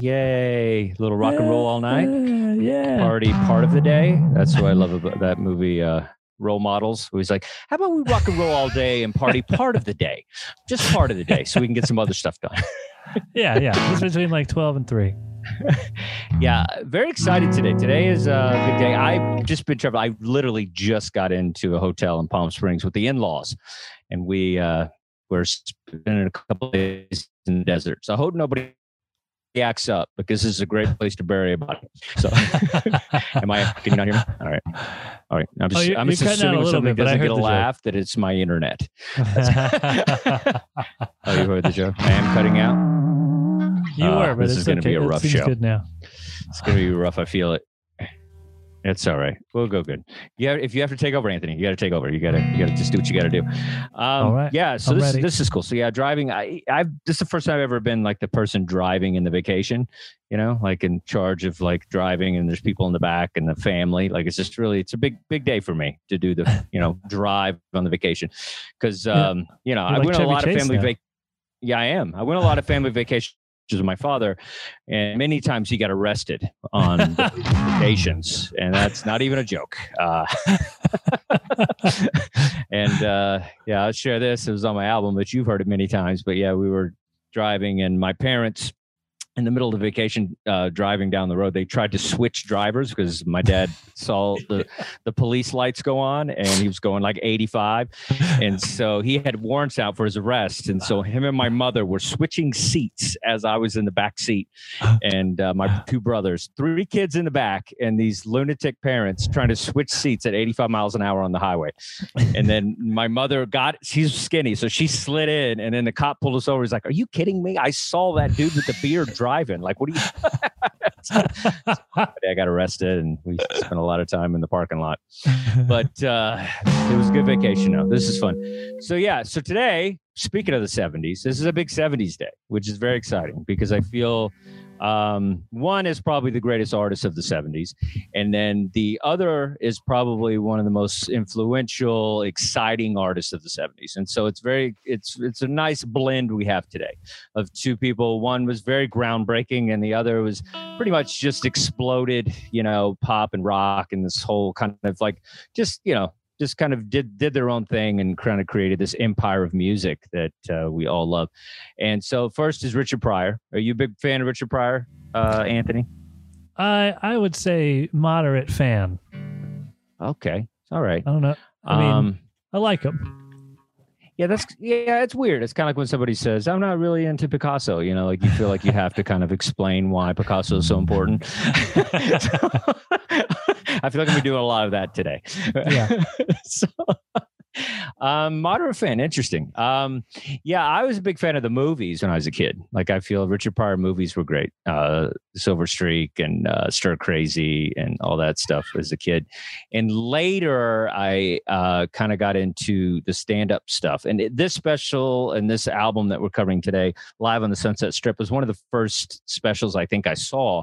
Yay. Little rock and roll all night. Yeah, yeah. Party part of the day. That's what I love about that movie, uh, Role Models. He's like, how about we rock and roll all day and party part of the day? Just part of the day so we can get some other stuff done. yeah, yeah. It's between like 12 and 3. yeah, very excited today. Today is a big day. I've just been traveling. I literally just got into a hotel in Palm Springs with the in-laws, and we uh, were spending a couple of days in the desert. So I hope nobody yaks up because this is a great place to bury a body. So, am I? Can you not hear me? All right, all right. I'm just, Oh, I'm just assuming somebody bit, doesn't get a the joke. laugh that it's my internet. Oh, you heard the joke. I am cutting out. You Uh, were, but this it's is gonna be okay. a rough show. good now. It's gonna be rough. I feel it. It's all right. We'll go good. Yeah, if you have to take over, Anthony, you got to take over. You got to, you got to just do what you got to do. Um, All right. Yeah. So I'm this, ready. this is cool. So yeah, driving. I, I've this is the first time I've ever been like the person driving in the vacation. You know, like in charge of like driving, and there's people in the back and the family. Like it's just really, it's a big, big day for me to do the, you know, drive on the vacation, because Yeah. um, you know, You're I like went on a Chevy lot of family vac. Yeah, I am. I went a lot of family vacations with my father, and many times he got arrested on vacations, and that's not even a joke. Uh, and uh, yeah, I'll share this. It was on my album, but you've heard it many times. But yeah, we were driving, and my parents. In the middle of the vacation, uh, driving down the road, they tried to switch drivers because my dad saw the, the police lights go on and he was going like 85 and so he had warrants out for his arrest. And so him and my mother were switching seats as i was in the back seat. And uh, my two brothers three kids in the back and these lunatic parents trying to switch seats at 85 miles an hour on the highway. And then my mother got she's skinny so she slid in and then the cop pulled us over. He's like are you kidding me? I saw that dude with the beard like what are you i got arrested and we spent a lot of time in the parking lot but uh, it was a good vacation. Though this is fun. So yeah, so today, speaking of the '70s, this is a big '70s day, which is very exciting because I feel um, one is probably the greatest artist of the '70s, and then the other is probably one of the most influential, exciting artists of the '70s. And so it's very, it's it's a nice blend we have today of two people. One was very groundbreaking, and the other was pretty much just exploded, you know, pop and rock and this whole kind of like just you know just kind of did did their own thing and kind of created this empire of music that uh, we all love. And so first is Richard Pryor. Are you a big fan of Richard Pryor, uh, Anthony? I I would say moderate fan. Okay, all right. I don't know. I mean, um, I like him. yeah, that's yeah, it's weird. It's kind of like when somebody says, "I'm not really into Picasso." You know, like you feel like you have to kind of explain why Picasso is so important. So, I feel like I'm doing a lot of that today. Yeah. so, um, moderate fan, interesting. Um, yeah, I was a big fan of the movies when I was a kid. Like I feel Richard Pryor movies were great. Uh, Silver Streak and uh, Stir Crazy and all that stuff as a kid. And later, I uh, kind of got into the stand-up stuff. And it, this special and this album that we're covering today, Live on the Sunset Strip, was one of the first specials I think I saw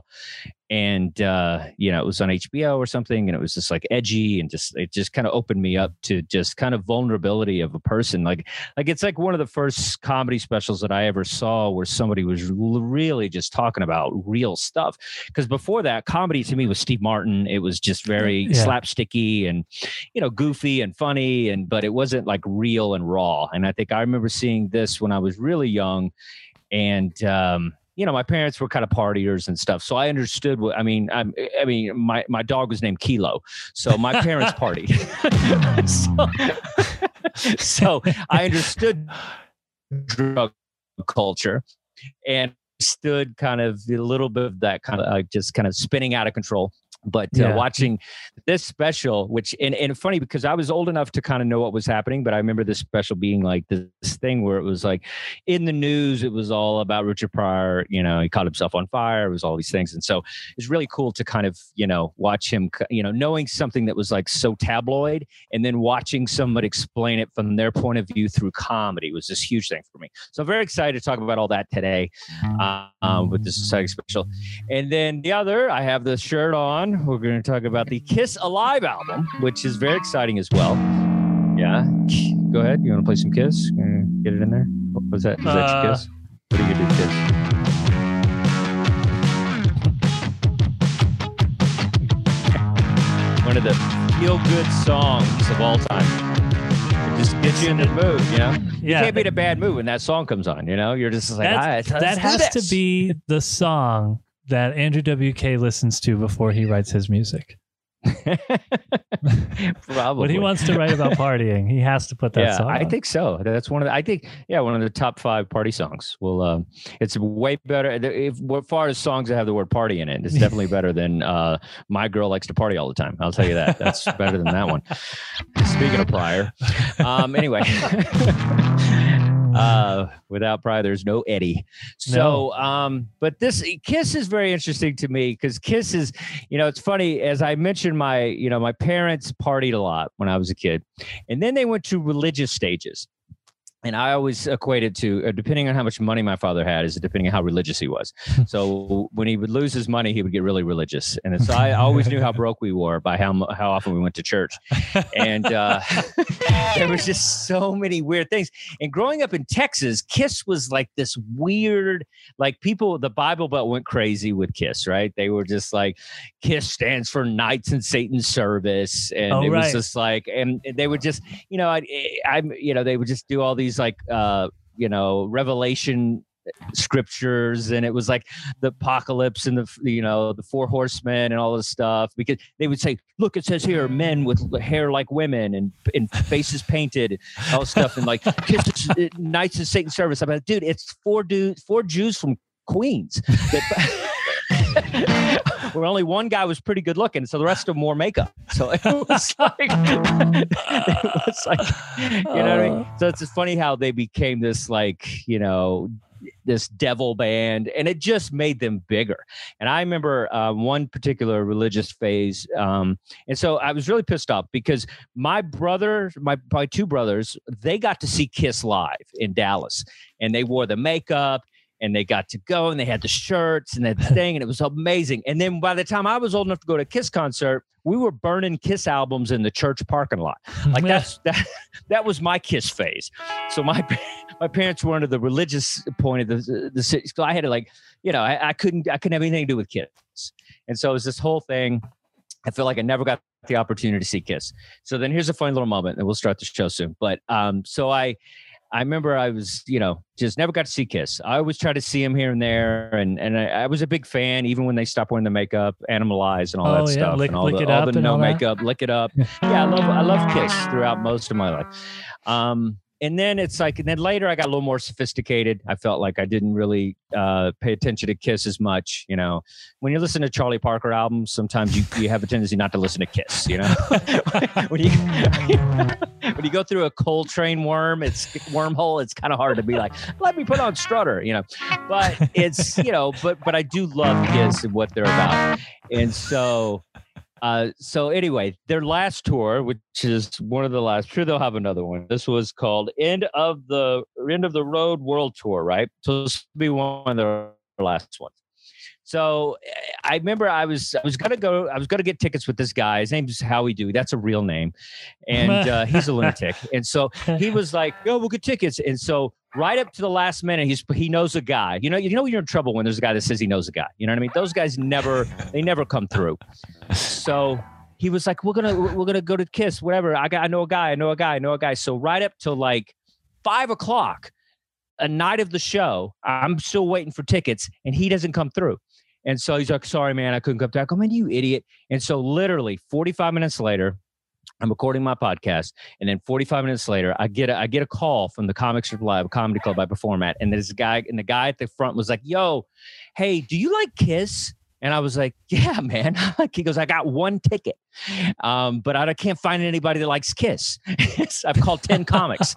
and uh, you know it was on HBO or something, and it was just like edgy and just it just kind of opened me up to just kind of vulnerability of a person. Like like it's like one of the first comedy specials that I ever saw where somebody was really just talking about real stuff. Because before that, comedy to me was Steve Martin. It was just very yeah. slapsticky and you know goofy and funny, and but it wasn't like real and raw. And I think I remember seeing this when I was really young, and um, you know, my parents were kind of partiers and stuff, so I understood what I mean. I, I mean, my my dog was named Kilo, so my parents partied. so, so I understood drug culture and stood kind of a little bit of that kind of uh, just kind of spinning out of control but uh, watching this special which and, and funny because i was old enough to kind of know what was happening but i remember this special being like this thing where it was like in the news it was all about richard pryor you know he caught himself on fire it was all these things. And so it's really cool to kind of you know watch him you know knowing something that was like so tabloid and then watching someone explain it from their point of view through comedy was this huge thing for me. So i'm very excited to talk about all that today uh, um, with this society special. And then the other i have the shirt on we're going to talk about the Kiss Alive album, which is very exciting as well. Yeah. Go ahead. You want to play some Kiss? Get it in there? What was that? Is that uh, your Kiss? What are you going to do, Kiss? One of the feel good songs of all time It just get you in the mood, you know? Yeah. You can't be in a bad mood when that song comes on, you know? You're just like, That's, that has to be the song that Andrew WK listens to before he writes his music. Probably. when he wants to write about partying, he has to put that yeah, song. I think so. That's one of the, I think yeah, one of the top five party songs. Well, uh, it's way better. If as far as songs that have the word party in it, it's definitely better than uh, "My Girl Likes to Party All the Time." I'll tell you that. That's better than that one. Speaking of Pryor, um, anyway. Uh, without Pryor, there's no Eddie. So, no. um, but this Kiss is very interesting to me because Kiss is, you know, it's funny as I mentioned my, you know, my parents partied a lot when I was a kid, and then they went to religious stages and I always equated to uh, depending on how much money my father had is depending on how religious he was. so when he would lose his money, he would get really religious, and so I always knew how broke we were by how how often we went to church, and uh, there was just so many weird things. And growing up in Texas, Kiss was like this weird, like people. The Bible Belt went crazy with Kiss, right? They were just like, Kiss stands for Knights in Satan's Service, and oh, it right. was just like, and they would just, you know, I, I'm, you know, they would just do all these these like uh you know revelation scriptures and it was like the apocalypse and the you know the four horsemen and all this stuff because they would say look it says here men with hair like women and and faces painted all stuff and like kiss uh, knights of satan service i'm like dude it's four dudes four jews from queens. that, where only one guy was pretty good looking, so the rest of them wore makeup. So it was like, it was like, you know what I mean? So it's just funny how they became this like, you know, this devil band and it just made them bigger and i remember uh, one particular religious phase um, and so i was really pissed off because my brother my, my two brothers they got to see kiss live in dallas and they wore the makeup and they got to go and they had the shirts and that thing and it was amazing. And then by the time I was old enough to go to Kiss concert, we were burning Kiss albums in the church parking lot. Like that's that that was my Kiss phase. So my my parents were under the religious point of the the city. So I had to like, you know, I, I couldn't I couldn't have anything to do with Kiss. And so it was this whole thing. I feel like I never got the opportunity to see Kiss. So then here's a funny little moment, and we'll start the show soon. But um, so I I remember I was, you know, just never got to see Kiss. I always try to see him here and there, and and I, I was a big fan, even when they stopped wearing the makeup, Animalize, and all oh, that yeah. stuff, lick, and all lick the, all the no makeup, lick it up. yeah, I love I love Kiss throughout most of my life. Um, and then it's like, and then later I got a little more sophisticated. I felt like I didn't really uh, pay attention to Kiss as much. You know, when you listen to Charlie Parker albums, sometimes you, you have a tendency not to listen to Kiss. You know, when you when you go through a Coltrane worm, it's wormhole. It's kind of hard to be like, let me put on Strutter. You know, but it's you know, but but I do love Kiss and what they're about, and so uh, so anyway, their last tour, which is one of the last, sure they'll have another one. This was called End of the End of the Road World Tour, right? So this will be one of their last ones. So I remember I was I was gonna go I was gonna get tickets with this guy. His name's Howie Dewey. That's a real name, and uh, he's a lunatic. And so he was like, "Yo, we'll get tickets." And so right up to the last minute, he's he knows a guy. You know, you know you're in trouble when there's a guy that says he knows a guy. You know what I mean? Those guys never they never come through. So he was like, "We're gonna we're gonna go to Kiss, whatever." I got I know a guy. I know a guy. I know a guy. So right up to like five o'clock, a night of the show, I'm still waiting for tickets, and he doesn't come through. And so he's like, sorry, man, I couldn't come back. I go, man, you idiot. And so literally 45 minutes later, I'm recording my podcast, and then 45 minutes later, I get a, I get a call from the Comics Live comedy club I perform at, and a guy, and the guy at the front was like, "Yo, hey, do you like Kiss?" And I was like, "Yeah, man." he goes, "I got one ticket, um, but I can't find anybody that likes Kiss." I've called ten comics,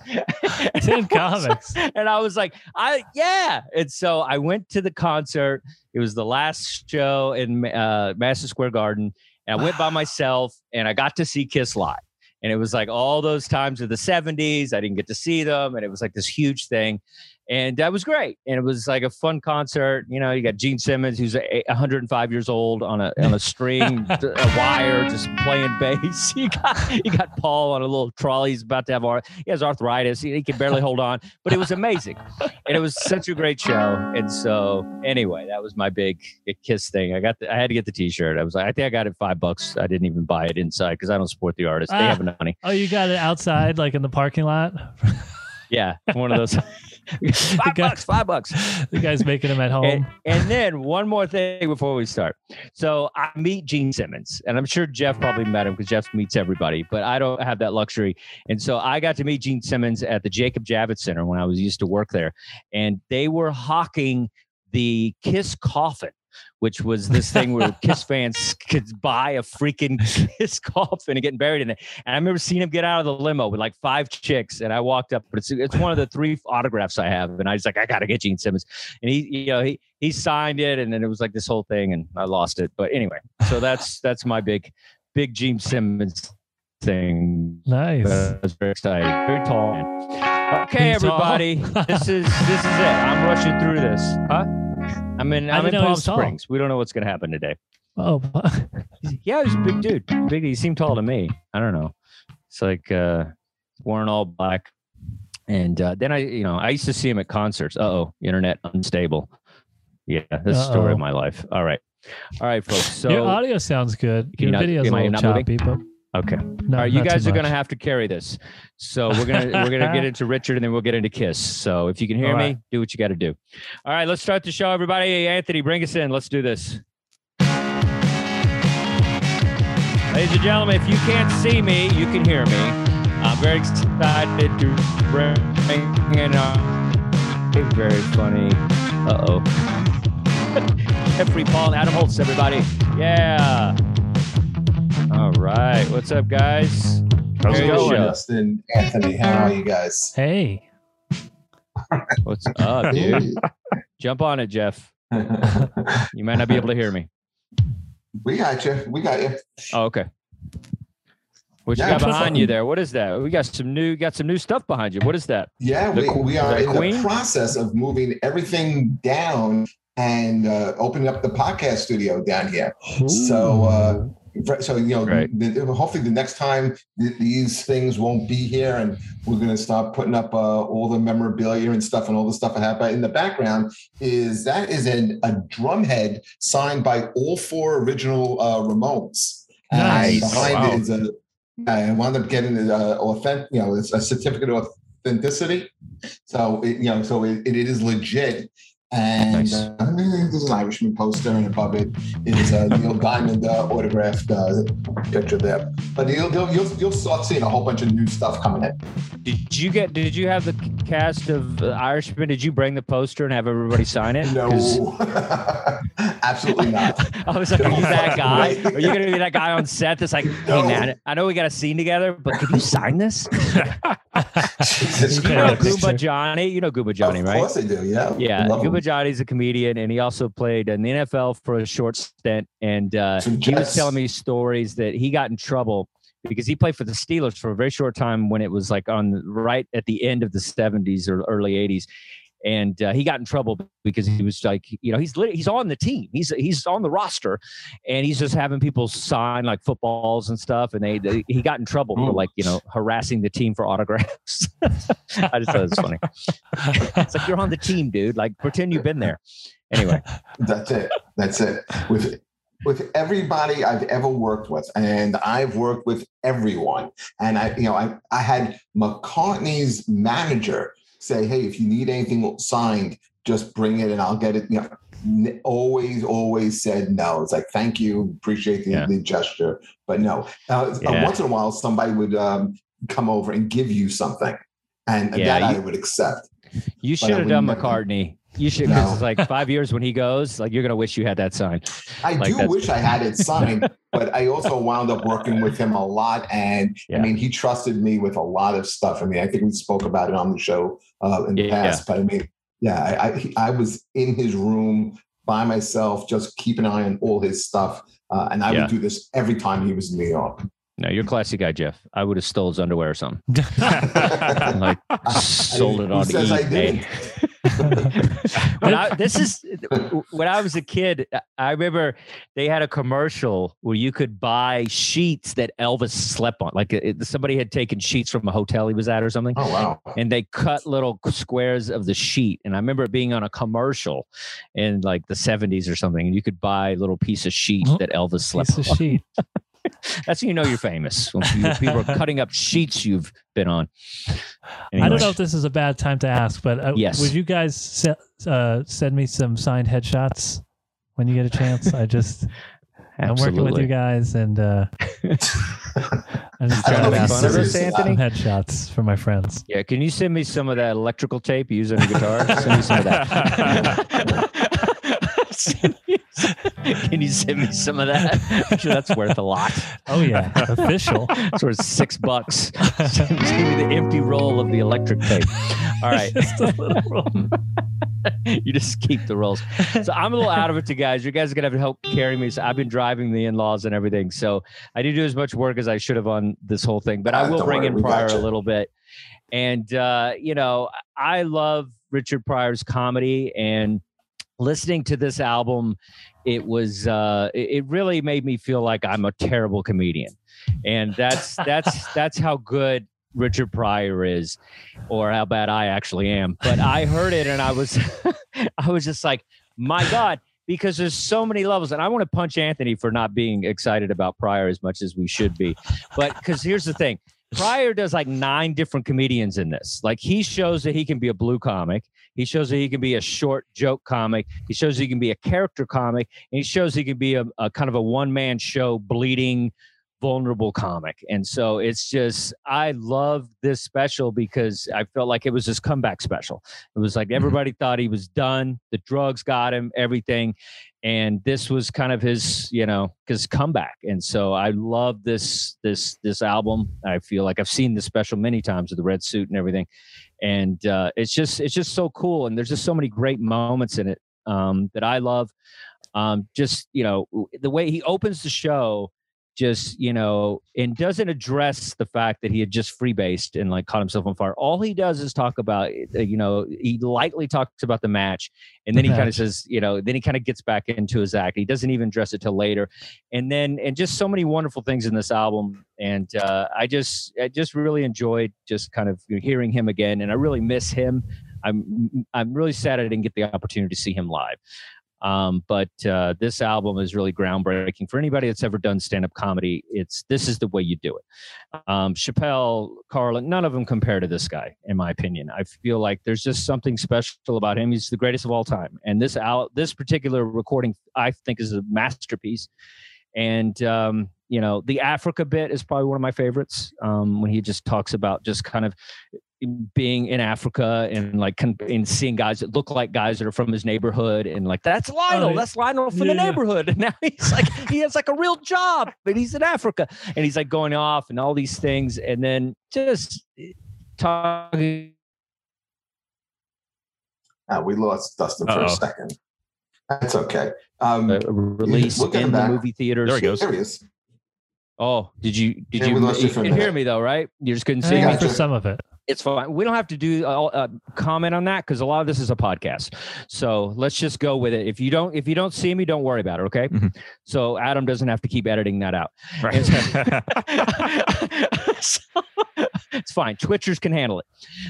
ten comics, and I was like, "I yeah." And so I went to the concert. It was the last show in uh, Madison Square Garden, and I went by myself, and I got to see Kiss live. And it was like all those times of the 70s, I didn't get to see them, and it was like this huge thing and that was great. And it was like a fun concert. You know, you got Gene Simmons, who's 105 years old on a on a string, a wire, just playing bass. You got you got Paul on a little trolley. He's about to have ar- he has arthritis. He, he can barely hold on, but it was amazing, and it was such a great show. And so, anyway, that was my big Kiss thing. I got the, I had to get the T-shirt. I was like, I think I got it five bucks. I didn't even buy it inside because I don't support the artist. They ah, have money. Oh, you got it outside, like in the parking lot. yeah, one of those. five guy, bucks, five bucks. The guy's making them at home. And, and, then one more thing before we start. So I meet Gene Simmons, and I'm sure Jeff probably met him because Jeff meets everybody, but I don't have that luxury. And so I got to meet Gene Simmons at the Jacob Javits Center when I was used to work there, and they were hawking the Kiss coffin which was this thing where Kiss fans could buy a freaking Kiss coffin and getting buried in it. And I remember seeing him get out of the limo with like five chicks, and I walked up, but it's it's one of the three autographs I have, and I was like, I gotta get Gene Simmons, and he you know he he signed it, and then it was like this whole thing, and I lost it. But anyway, so that's that's my big big Gene Simmons thing. Nice. That's very exciting. Very tall man. Okay, everybody, this is this is it. I'm rushing through this, huh? I'm in. I'm in Palm Springs. We don't know what's going to happen today. Oh, yeah, he's a big dude. Big. He seemed tall to me. I don't know. It's like uh, wearing all black. And uh, then I, you know, I used to see him at concerts. oh, internet unstable. Yeah, this is the story of my life. All right, all right, folks. So your audio sounds good. Your video's a little choppy, but Okay. No, All right, you guys are going to have to carry this. So we're gonna we're gonna get into Richard and then we'll get into Kiss. So if you can hear right. me, do what you got to do. All right, let's start the show, everybody. Anthony, bring us in. Let's do this. Ladies and gentlemen, if you can't see me, you can hear me. I'm very excited to bring in a very funny. Uh oh. Jeffrey Paul and Adam Holz, everybody. Yeah. All right. What's up, guys? How's it going? Justin, Anthony, how are you guys? Hey. What's up, dude? Jump on it, Jeff. you might not be able to hear me. We got you. We got you. Oh, okay. What you yeah, got behind you there? What is that? We got some new got some new stuff behind you. What is that? Yeah, we, we are in Queen? the process of moving everything down and uh, opening up the podcast studio down here. Ooh. So uh, so you know right. the, hopefully the next time th- these things won't be here and we're going to start putting up uh, all the memorabilia and stuff and all the stuff I have but in the background is that is an, a drum head signed by all four original uh, ramones nice. and behind wow. it is a I wound up getting an uh, authentic, you know, a certificate of authenticity. So, it, you know, so it, it is legit And nice. uh, there's an Irishman poster, and above it is a Neil Diamond uh, autographed uh, picture there. But you'll, you'll, you'll, you'll start seeing a whole bunch of new stuff coming in. Did you get? Did you have the cast of uh, Irishman? Did you bring the poster and have everybody sign it? No, absolutely not. I was like, are you that guy? Are you going to be that guy on set that's like, hey man, I know we got a scene together, but could you sign this? Jesus you know Goomba Johnny? You know Goomba Johnny, right? Of course I do. Yeah. Yeah. Goomba Johnny's a comedian, and he also played in the NFL for a short stint. And uh, he was telling me stories that he got in trouble because he played for the Steelers for a very short time when it was like on right at the end of the 70s or early 80s and uh, he got in trouble because he was like, you know, he's he's on the team, he's he's on the roster, and he's just having people sign like footballs and stuff, and they, they he got in trouble for like you know harassing the team for autographs. I just thought it was funny. it's like you're on the team, dude. Like pretend you've been there. Anyway, that's it. That's it. With with everybody I've ever worked with, and I've worked with everyone, and I, you know, I I had McCartney's manager say, hey, if you need anything signed, just bring it and I'll get it. You know, always, always said no. It's like, thank you, appreciate the, yeah. the gesture, but no. Uh, yeah. Once in a while, somebody would um, come over and give you something, and yeah, that you, I would accept. You should have done McCartney. You should, because no. it's like five years when he goes, like you're gonna wish you had that sign. I like do wish I had it signed, but I also wound up working with him a lot, and yeah. I mean, he trusted me with a lot of stuff. I mean, I think we spoke about it on the show uh, in the yeah, past, but I mean, yeah, I, I, I was in his room by myself, just keep an eye on all his stuff, uh, and I would do this every time he was in New York. No, you're a classy guy, Jeff. I would have stole his underwear or something. like sold it on eBay. when I, this is when I was a kid. I remember they had a commercial where you could buy sheets that Elvis slept on. Like it, somebody had taken sheets from a hotel he was at or something. Oh wow! And they cut little squares of the sheet. And I remember it being on a commercial in like the 70s or something. And you could buy a little piece of sheet that Elvis slept piece on. Of sheet. That's when you know you're famous. When people are cutting up sheets you've been on. Anyway. I don't know if this is a bad time to ask, but uh, yes. would you guys se- uh, send me some signed headshots when you get a chance? I just. I'm working with you guys, and uh, I'm just trying to ask some Anthony? headshots for my friends. Yeah, can you send me some of that electrical tape you use on your guitar? send me some of that. Can you send me some of that? I'm sure that's worth a lot. Oh yeah, official. it's worth six bucks. Send me the empty roll of the electric tape. All right. Just a little roll. you just keep the rolls. So I'm a little out of it, to guys. You guys are gonna have to help carry me. So I've been driving the in-laws and everything. So I didn't do as much work as I should have on this whole thing, but I will bring in Pryor a little bit. And uh, you know, I love Richard Pryor's comedy and listening to this album it was uh it really made me feel like i'm a terrible comedian. And that's that's that's how good richard pryor is or how bad i actually am. But i heard it and i was i was just like my god because there's so many levels. And i want to punch anthony for not being excited about pryor as much as we should be. But because here's the thing Pryor does like nine different comedians in this. Like he shows that he can be a blue comic. He shows that he can be a short joke comic. He shows he can be a character comic, and he shows he can be a, a kind of a one man show, bleeding, vulnerable comic. And so it's just I love this special because I felt like it was his comeback special. It was like mm-hmm. everybody thought he was done. The drugs got him, everything. And this was kind of his, you know, his comeback. And so I love this this this album. I feel like I've seen this special many times with the red suit and everything and uh, it's just it's just so cool and there's just so many great moments in it um, that i love um, just you know the way he opens the show just you know and doesn't address the fact that he had just freebased and like caught himself on fire. All he does is talk about uh, you know he lightly talks about the match and then he kind of says you know then he kind of gets back into his act. He doesn't even address it till later. And then and just so many wonderful things in this album and uh, i just i just really enjoyed just kind of hearing him again and i really miss him. I'm i'm really sad i didn't get the opportunity to see him live Um, but uh, this album is really groundbreaking for anybody that's ever done stand-up comedy. It's this is the way you do it. Um, Chappelle, Carlin, none of them compare to this guy, in my opinion. I feel like there's just something special about him. He's the greatest of all time, and this out this particular recording, I think, is a masterpiece. And um, you know, the Africa bit is probably one of my favorites um, when he just talks about just kind of being in Africa and like and seeing guys that look like guys that are from his neighborhood and like that's Lionel, that's Lionel from yeah. the neighborhood. And now he's like he has like a real job, but he's in Africa and he's like going off and all these things and then just talking. Uh, we lost Dustin for Uh-oh. a second. That's okay. Um, uh, release in the movie theaters. There he goes. There he is. Oh, did you did yeah, you, you, you can hear me though, right? You just couldn't see me for some of it it's fine. We don't have to do uh, uh comment on that because a lot of this is a podcast. So let's just go with it. If you don't, if you don't see me, don't worry about it. Okay. Mm-hmm. So Adam doesn't have to keep editing that out. Right. so, it's fine. Twitchers can handle it.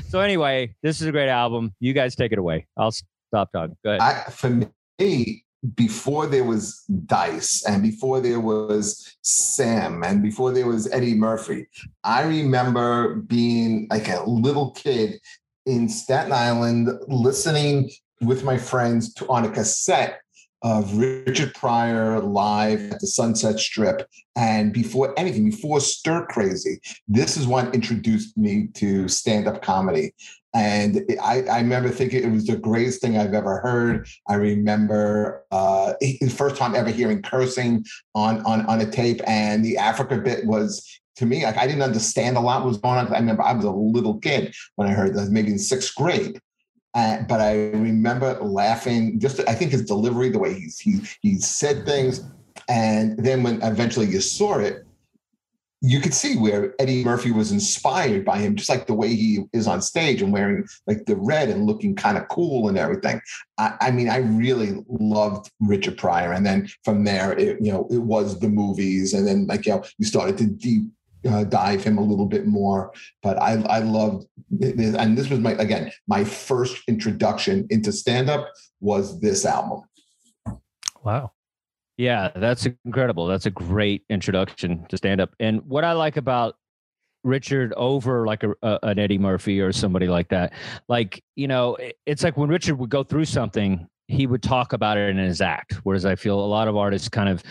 So anyway, this is a great album. You guys take it away. I'll stop talking. Go ahead. I, for me, before there was Dice and before there was Sam and before there was Eddie Murphy, I remember being like a little kid in Staten Island listening with my friends to, on a cassette of Richard Pryor live at the Sunset Strip. And before anything, before Stir Crazy, this is what introduced me to stand up comedy. And I, I, remember thinking it was the greatest thing I've ever heard. I remember uh, the first time ever hearing cursing on, on, on a tape. And the Africa bit was, to me, like I didn't understand a lot was going on. I remember I was a little kid when I heard that, maybe in sixth grade. Uh, but I remember laughing. Just I think his delivery, the way he's he he said things, and then when eventually you saw it, you could see where Eddie Murphy was inspired by him, just like the way he is on stage and wearing like the red and looking kind of cool and everything. I, I, mean, I really loved Richard Pryor, and then from there, it, you know, it was the movies, and then like you know, you started to deep uh, dive him a little bit more. But I, I loved, and this was my again my first introduction into stand up was this album. Wow. Yeah, that's incredible. That's a great introduction to stand up. And what I like about Richard over like a, a, an Eddie Murphy or somebody like that, like you know, it's like when Richard would go through something, he would talk about it in his act. Whereas I feel a lot of artists kind of,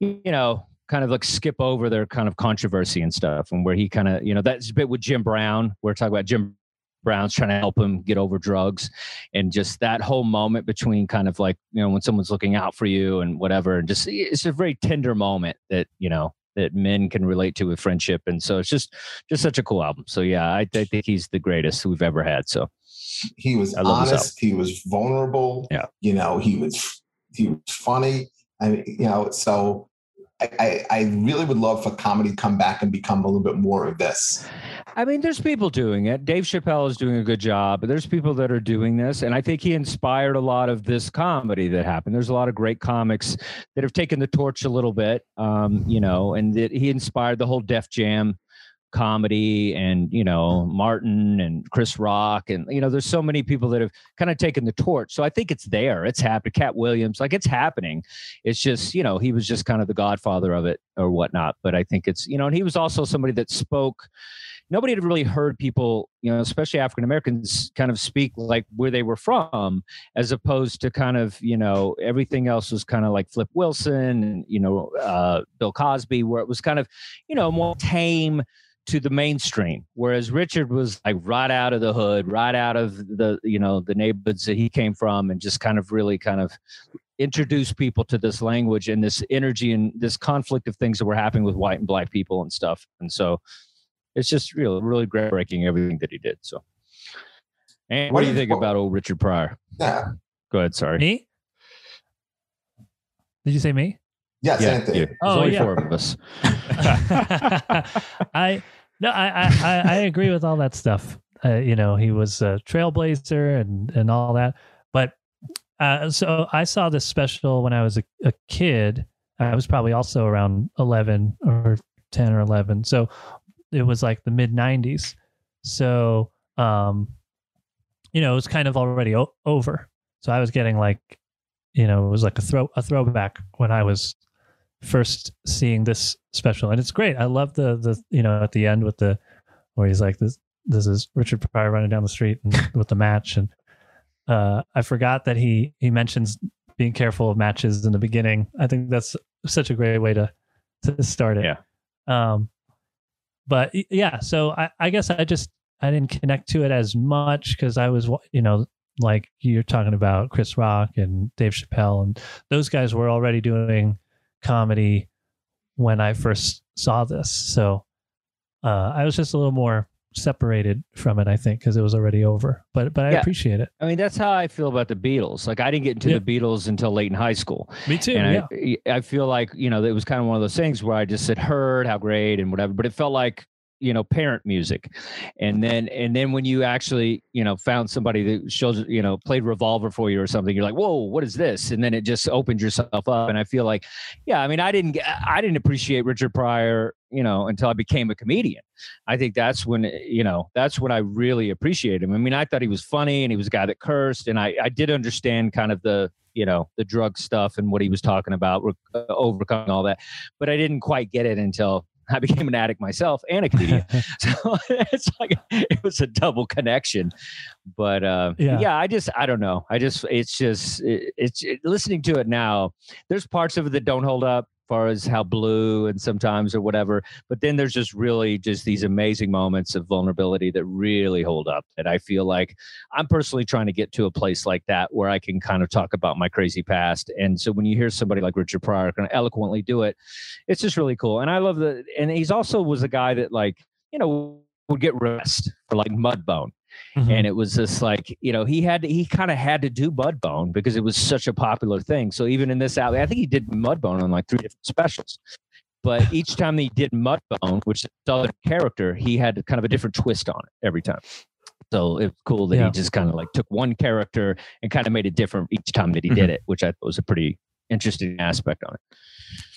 you know, kind of like skip over their kind of controversy and stuff, and where he kind of, you know, that's a bit with Jim Brown. We're talking about Jim Brown's trying to help him get over drugs. And just that whole moment between kind of like, you know, when someone's looking out for you and whatever, and just it's a very tender moment that, you know, that men can relate to with friendship. And so it's just just such a cool album. So yeah, I, I think he's the greatest we've ever had. So he was honest, he was vulnerable. Yeah. You know, he was he was funny. I you know, so I, I really would love for comedy to come back and become a little bit more of this. I mean, there's people doing it. Dave Chappelle is doing a good job, there's people that are doing this. And I think he inspired a lot of this comedy that happened. There's a lot of great comics that have taken the torch a little bit, um, you know, and that he inspired the whole Def Jam comedy and you know martin and chris rock and you know there's so many people that have kind of taken the torch. So i think it's there. It's happened katt williams like it's happening. It's just you know he was just kind of the godfather of it or whatnot. But i think it's you know and he was also somebody that spoke nobody had really heard people you know especially african americans kind of speak like where they were from as opposed to kind of you know everything else was kind of like flip wilson and you know uh, bill cosby where it was kind of you know more tame to the mainstream whereas richard was like right out of the hood right out of the you know the neighborhoods that he came from and just kind of really kind of introduce people to this language and this energy and this conflict of things that were happening with white and black people and stuff. And so it's just real really groundbreaking everything that he did so. And what, what do you think what, about old richard pryor? Yeah. Go ahead sorry. Me? Did you say me Yes, yeah, Anthony. Yeah. Oh, only yeah. four of us. I no, I, I I agree with all that stuff. Uh, you know, he was a trailblazer and and all that. But uh, so I saw this special when I was a, a kid. I was probably also around eleven or ten or eleven. So it was like the mid '90s. So um, you know, it was kind of already o- over. So I was getting like you know, it was like a throw a throwback when I was first seeing this special, and it's great. I love the the you know at the end with the where he's like this this is Richard Pryor running down the street and, with the match, and uh, I forgot that he he mentions being careful of matches in the beginning. I think that's such a great way to to start it. Yeah. Um, but yeah, so I, I guess I just I didn't connect to it as much because I was you know like you're talking about Chris Rock and Dave Chappelle and those guys were already doing comedy when I first saw this. So uh, I was just a little more separated from it, I think, because it was already over. But but I yeah. appreciate it. I mean, that's how I feel about the Beatles. Like I didn't get into yeah. the Beatles until late in high school. Me too. And yeah. I, I feel like you know it was kind of one of those things where I just said heard how great and whatever, but it felt like you know parent music. And then and then when you actually you know found somebody that shows you know played revolver for you or something you're like whoa what is this? And then it just opened yourself up. And i feel like yeah i mean i didn't i didn't appreciate richard pryor you know until i became a comedian. I think that's when you know that's when i really appreciated him. I mean i thought he was funny and he was a guy that cursed and i i did understand kind of the you know the drug stuff and what he was talking about uh, overcoming all that but i didn't quite get it until I became an addict myself and a comedian. so it's like it was a double connection. But uh, yeah. yeah. I just I don't know. I just it's just it, it's it, listening to it now. There's parts of it that don't hold up far as how blue and sometimes or whatever. But then there's just really just these amazing moments of vulnerability that really hold up. And I feel like I'm personally trying to get to a place like that where I can kind of talk about my crazy past. And so when you hear somebody like Richard Pryor kind of eloquently do it, it's just really cool. And I love the and he's also was a guy that like, you know, would get rest for like Mudbone. Mm-hmm. And it was just like, you know, he had to, he kind of had to do Mudbone because it was such a popular thing. So even in this album, I think he did Mudbone on like three different specials. But each time he did Mudbone, which is a character, he had kind of a different twist on it every time. So it's cool that yeah. he just kind of like took one character and kind of made it different each time that he mm-hmm. did it, which I thought was a pretty interesting aspect on it.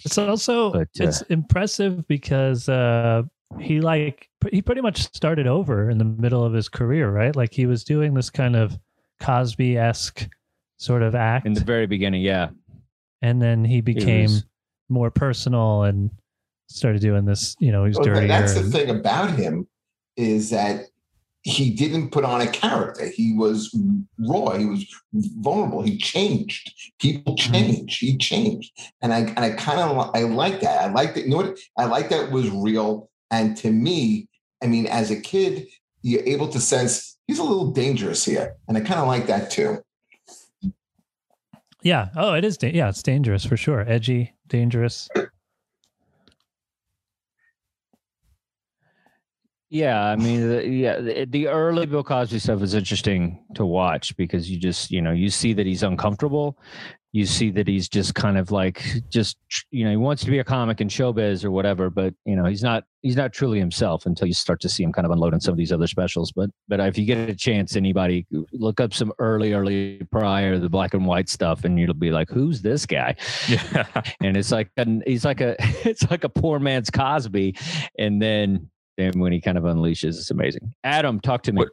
It's also but, uh, it's impressive because uh, he like he pretty much started over in the middle of his career, right? Like he was doing this kind of Cosby esque sort of act in the very beginning, yeah. And then he became was... more personal and started doing this. You know, he's well, dirty. That's the thing about him is that he didn't put on a character. He was raw. He was vulnerable. He changed. People mm-hmm. change. He changed, and I and I kind of I like that. I like that. You know what? I like that it was real and to me, I mean, as a kid, you're able to sense he's a little dangerous here. And I kind of like that too. Yeah. Oh, it is. Da- yeah, it's dangerous for sure. Edgy, dangerous. Yeah, I mean, the, yeah, the, the, early Bill Cosby stuff is interesting to watch because you just, you know, you see that he's uncomfortable, you see that he's just kind of like just you know he wants to be a comic in showbiz or whatever but you know he's not he's not truly himself until you start to see him kind of unloading some of these other specials. But but if you get a chance anybody look up some early early Pryor the black and white stuff and you'll be like who's this guy? Yeah. And it's like and he's like a it's like a poor man's cosby. And then then when he kind of unleashes it's amazing. Adam talk to me. What?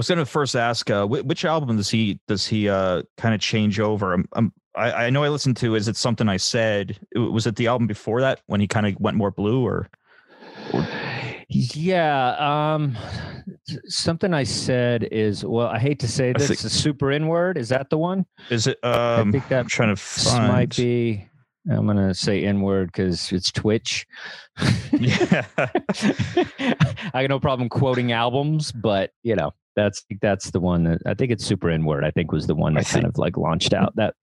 I was going to first ask, uh, which album does he does he uh, kind of change over? I'm, I'm I, I know I listened to. Is it something I said? Was it the album before that when he kind of went more blue, or? Yeah, um, something I said is well. I hate to say this. Think, a super N word. Is that the one? Is it? Um, I think that I'm trying to find. might be. I'm gonna say N word because it's Twitch. yeah, I got no problem quoting albums, but you know that's that's the one that I think it's super N word. I think was the one that I kind of like launched out that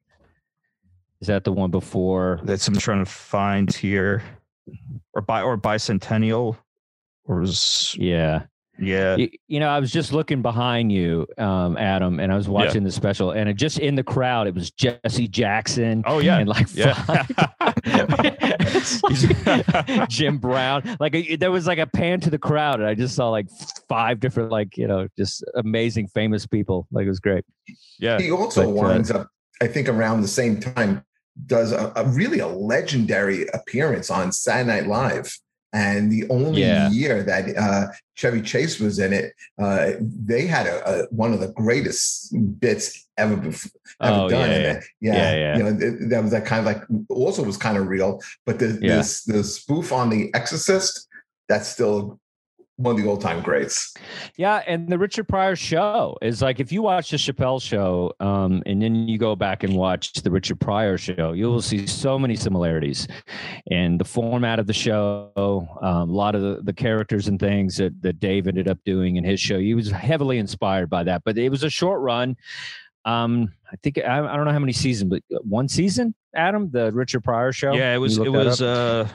is that the one before? That's I'm trying to find here, or by or bicentennial, or was yeah. Yeah. You, you, know, I was just looking behind you, um, Adam, and I was watching yeah. the special, and it just in the crowd, it was Jesse Jackson. Oh yeah, and like, yeah. like Jim Brown. Like there was like a pan to the crowd, and I just saw like five different, like you know, just amazing, famous people. Like it was great. Yeah. He also but, uh, winds uh, up, I think, around the same time does a, a, really a legendary appearance on Saturday Night Live. And the only yeah. year that uh, Chevy Chase was in it, uh, they had a, a, one of the greatest bits ever before, ever oh, done. Yeah, yeah. yeah, yeah, yeah. You know, that was that kind of like also was kind of real, but the this the spoof on the Exorcist that's still one of the old time greats. Yeah, and the Richard Pryor show is like if you watch the Chappelle show, um, and then you go back and watch the Richard Pryor show, you will see so many similarities, in the format of the show, um, a lot of the, the characters and things that that Dave ended up doing in his show. He was heavily inspired by that, but it was a short run. Um, I think I, I don't know how many seasons, but one season, Adam, the Richard Pryor show. Yeah, it was. It was. Uh,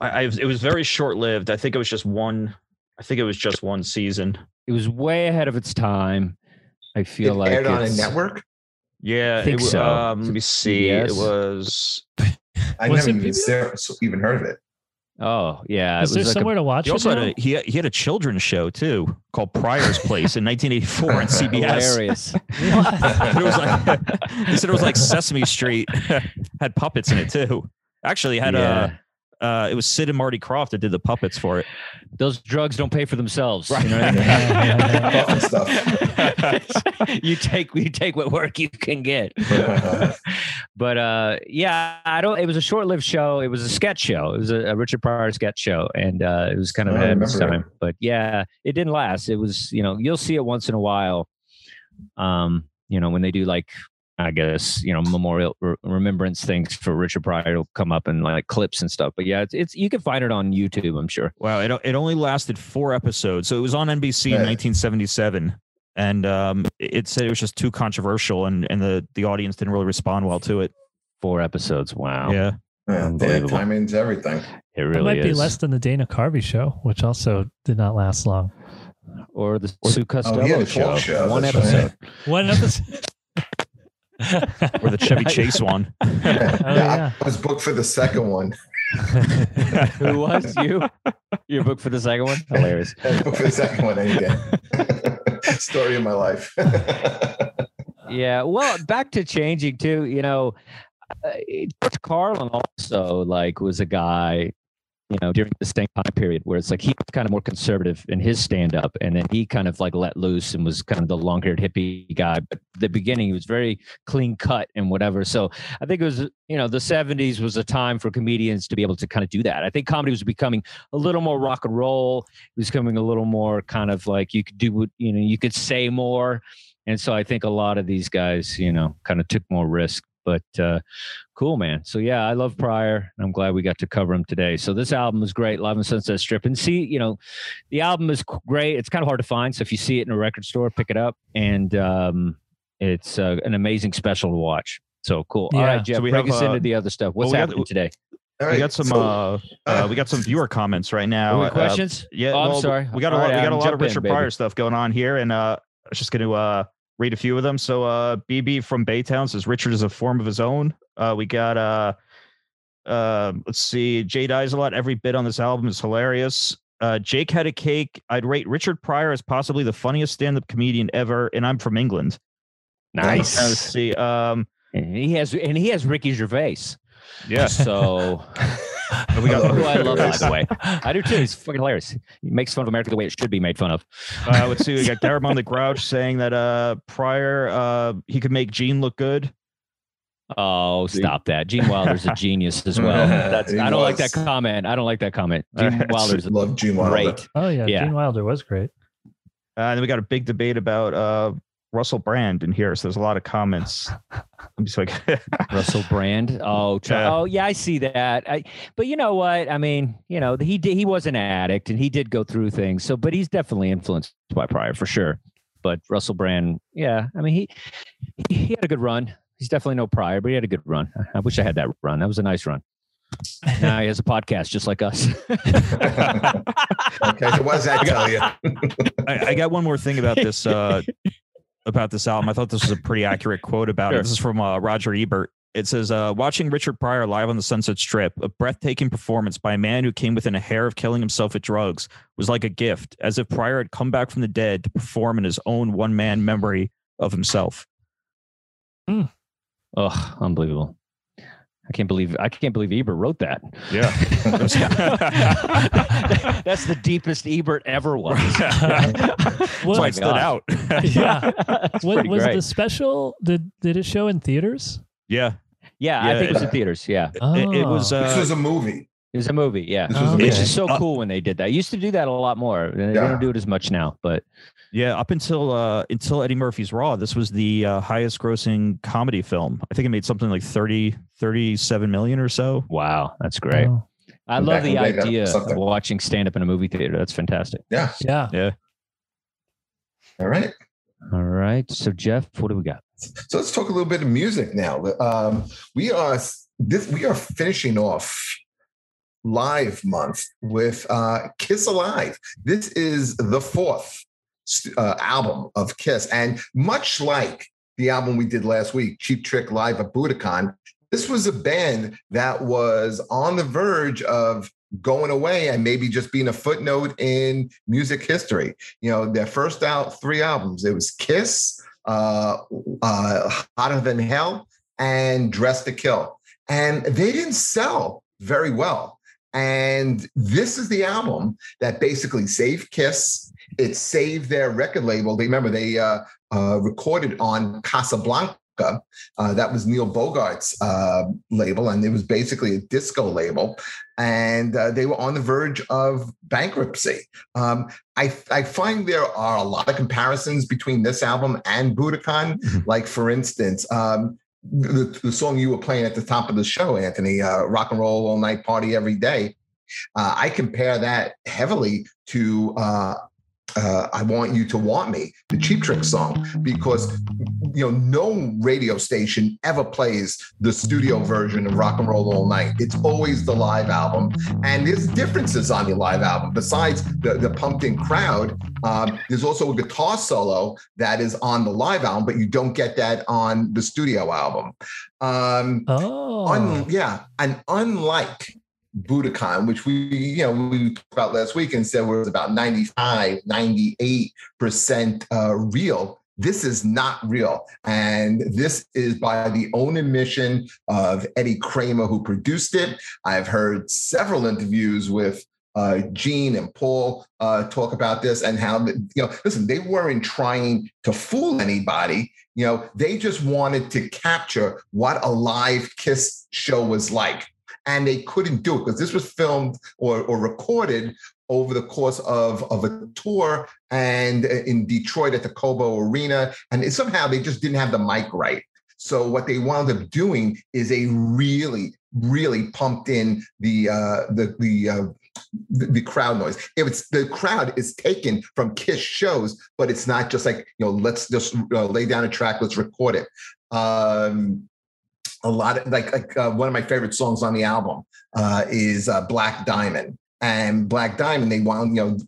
I, I, it was very short lived. I think it was just one. I think it was just one season. It was way ahead of its time. I feel it like aired on a network. Yeah, I think it, so. Um, let me see. Yes. It was. I was never even, even heard of it. Oh yeah, is there like somewhere a, to watch? He also had a he, he had a children's show too called Pryor's Place in 1984 on CBS. Hilarious. it was like he said it was like Sesame Street had puppets in it too. Actually, had yeah. a uh, it was Sid and Marty Krofft that did the puppets for it. Those drugs don't pay for themselves. Right. You, know I mean? you take you take what work you can get. but uh, yeah, I don't. It was a short-lived show. It was a sketch show. It was a, a Richard Pryor sketch show, and uh, it was kind of ahead of its time. But yeah, it didn't last. It was you know you'll see it once in a while. Um, you know when they do like I guess you know memorial re- remembrance things for Richard Pryor will come up in like clips and stuff. But yeah, it's, it's you can find it on YouTube. I'm sure. Wow, it it only lasted four episodes, so it was on NBC right. in 1977, and um, it said it was just too controversial, and and the the audience didn't really respond well to it. Four episodes. Wow. Yeah. Yeah, Unbelievable. timing's everything. It really it might is. be less than the Dana Carvey show, which also did not last long. Or the Sue Costello oh, show. show. One episode. Right. One episode. Or the Chevy Chase one. oh, yeah. I was booked for the second one. Who was you? You're booked for the second one? Hilarious. Yeah, booked for the second one. Again. Story of my life. yeah. Well, back to changing too. You know, uh, Carlin also like was a guy you know, during the same time period where it's like he was kind of more conservative in his stand up and then he kind of like let loose and was kind of the long haired hippie guy. But the beginning, he was very clean cut and whatever. So I think it was, you know, the 70s was a time for comedians to be able to kind of do that. I think comedy was becoming a little more rock and roll. It was becoming a little more kind of like you could do what, you know, you could say more. And so I think a lot of these guys, you know, kind of took more risk but uh, cool, man. So yeah, I love Pryor. I'm glad we got to cover him today. So this album is great, Live on Sunset Strip. And see, you know, the album is great. It's kind of hard to find, so if you see it in a record store, pick it up. And um, it's uh, an amazing special to watch. So cool. Yeah. All right, Jeff, so we bring have, us uh, into the other stuff. What's well, happening got, today? we got some so, uh, uh, we got some viewer comments right now. Uh, questions? yeah, oh, I'm sorry. We got a lot, right, we got a lot of Richard in, Pryor stuff going on here, and uh, I was just going to uh, read a few of them. So uh, BB from Baytown says Richard is a form of his own. Uh, we got uh, uh, let's see, Jay dies a lot. Every bit on this album is hilarious. Uh, Jake had a cake. I'd rate Richard Pryor as possibly the funniest stand-up comedian ever, and I'm from England. Nice. let's see. Um, and he has and he has Ricky Gervais. Yeah. So we got who I love, by the way. I do too. He's fucking hilarious. He makes fun of America the way it should be made fun of. Uh, let's see. We got Darabon the Grouch saying that uh, Pryor uh, he could make Gene look good. Oh, stop that! Gene Wilder's a genius as well. That's I don't was. like that comment. I don't like that comment. Gene Wilder's love Gene Wilder. Great. Oh yeah, yeah, Gene Wilder was great. Uh, and then we got a big debate about uh, Russell Brand in here. So there's a lot of comments. I'm just like Russell Brand. Oh, try, oh yeah, I see that. I, but you know what? I mean, you know, he did, he was an addict and he did go through things. So, but he's definitely influenced by Pryor for sure. But Russell Brand, yeah, I mean, he he had a good run. He's definitely no Pryor, but he had a good run. I wish I had that run. That was a nice run. now he has a podcast just like us. okay, so what does that tell you? I, I, got one more thing about this uh, about this album. I thought this was a pretty accurate quote about sure. it. This is from uh, Roger Ebert. It says, uh, watching Richard Pryor live on the Sunset Strip, a breathtaking performance by a man who came within a hair of killing himself with drugs, was like a gift, as if Pryor had come back from the dead to perform in his own one man memory of himself. Mm. Oh, unbelievable. I can't believe I can't believe Ebert wrote that. Yeah, that's the deepest Ebert ever was. That's why it stood out. yeah, what, was great. the special? Did did it show in theaters? Yeah, yeah, yeah I think it was in theaters. Yeah, it, it, was. Uh, this was a movie. It was a movie. Yeah, oh, okay. it's just so uh, cool when they did that. I used to do that a lot more. They yeah. don't do it as much now, but yeah, up until uh, until Eddie Murphy's Raw, this was the uh, highest grossing comedy film. I think it made something like 30, 37 million or so. Wow, that's great. Oh. I love the idea of watching stand up in a movie theater. That's fantastic. Yeah. Yeah. Yeah. All right. All right. So Jeff, what do we got? So let's talk a little bit of music now. Um, we are this we are finishing off live month with uh, Kiss Alive. This is the fourth uh, album of Kiss. And much like the album we did last week, Cheap Trick Live at Budokan, this was a band that was on the verge of going away and maybe just being a footnote in music history. You know, their first out three albums, it was Kiss, uh, uh, Hotter Than Hell, and Dress to Kill. And they didn't sell very well. And this is the album that basically saved Kiss it saved their record label. They remember they uh, uh, recorded on Casablanca. Uh, that was Neil Bogart's uh, label, and it was basically a disco label. And uh, they were on the verge of bankruptcy. Um, I, I, find there are a lot of comparisons between this album and Budokan. Mm-hmm. Like, for instance, um, the, the, song you were playing at the top of the show, Anthony, uh, Rock and Roll All Night Party Every Day. Uh, I compare that heavily to uh, uh, I want you to want me, the Cheap Trick song, because you know no radio station ever plays the studio version of Rock and Roll All Night. It's always the live album, and there's differences on the live album. Besides the, the pumped in crowd, um, there's also a guitar solo that is on the live album, but you don't get that on the studio album. Um, oh, un- yeah, and unlike Budokan, which we, you know, we talked about last week and said was about 95, 98% uh, real. This is not real. And this is by the own admission of Eddie Kramer, who produced it. I've heard several interviews with uh, Gene and Paul uh, talk about this and how, you know, listen, they weren't trying to fool anybody. You know, they just wanted to capture what a live Kiss show was like and they couldn't do it because this was filmed or, or recorded over the course of, of a tour and uh, in Detroit at the Cobo Arena. And somehow they just didn't have the mic right. So what they wound up doing is a really, really pumped in the uh, the the, uh, the, the crowd noise. If it's the crowd is taken from Kiss shows, but it's not just like you know, let's just uh, lay down a track, let's record it. Um, a lot of like, like uh, one of my favorite songs on the album uh, is uh, Black Diamond. And Black Diamond, they wound, you know,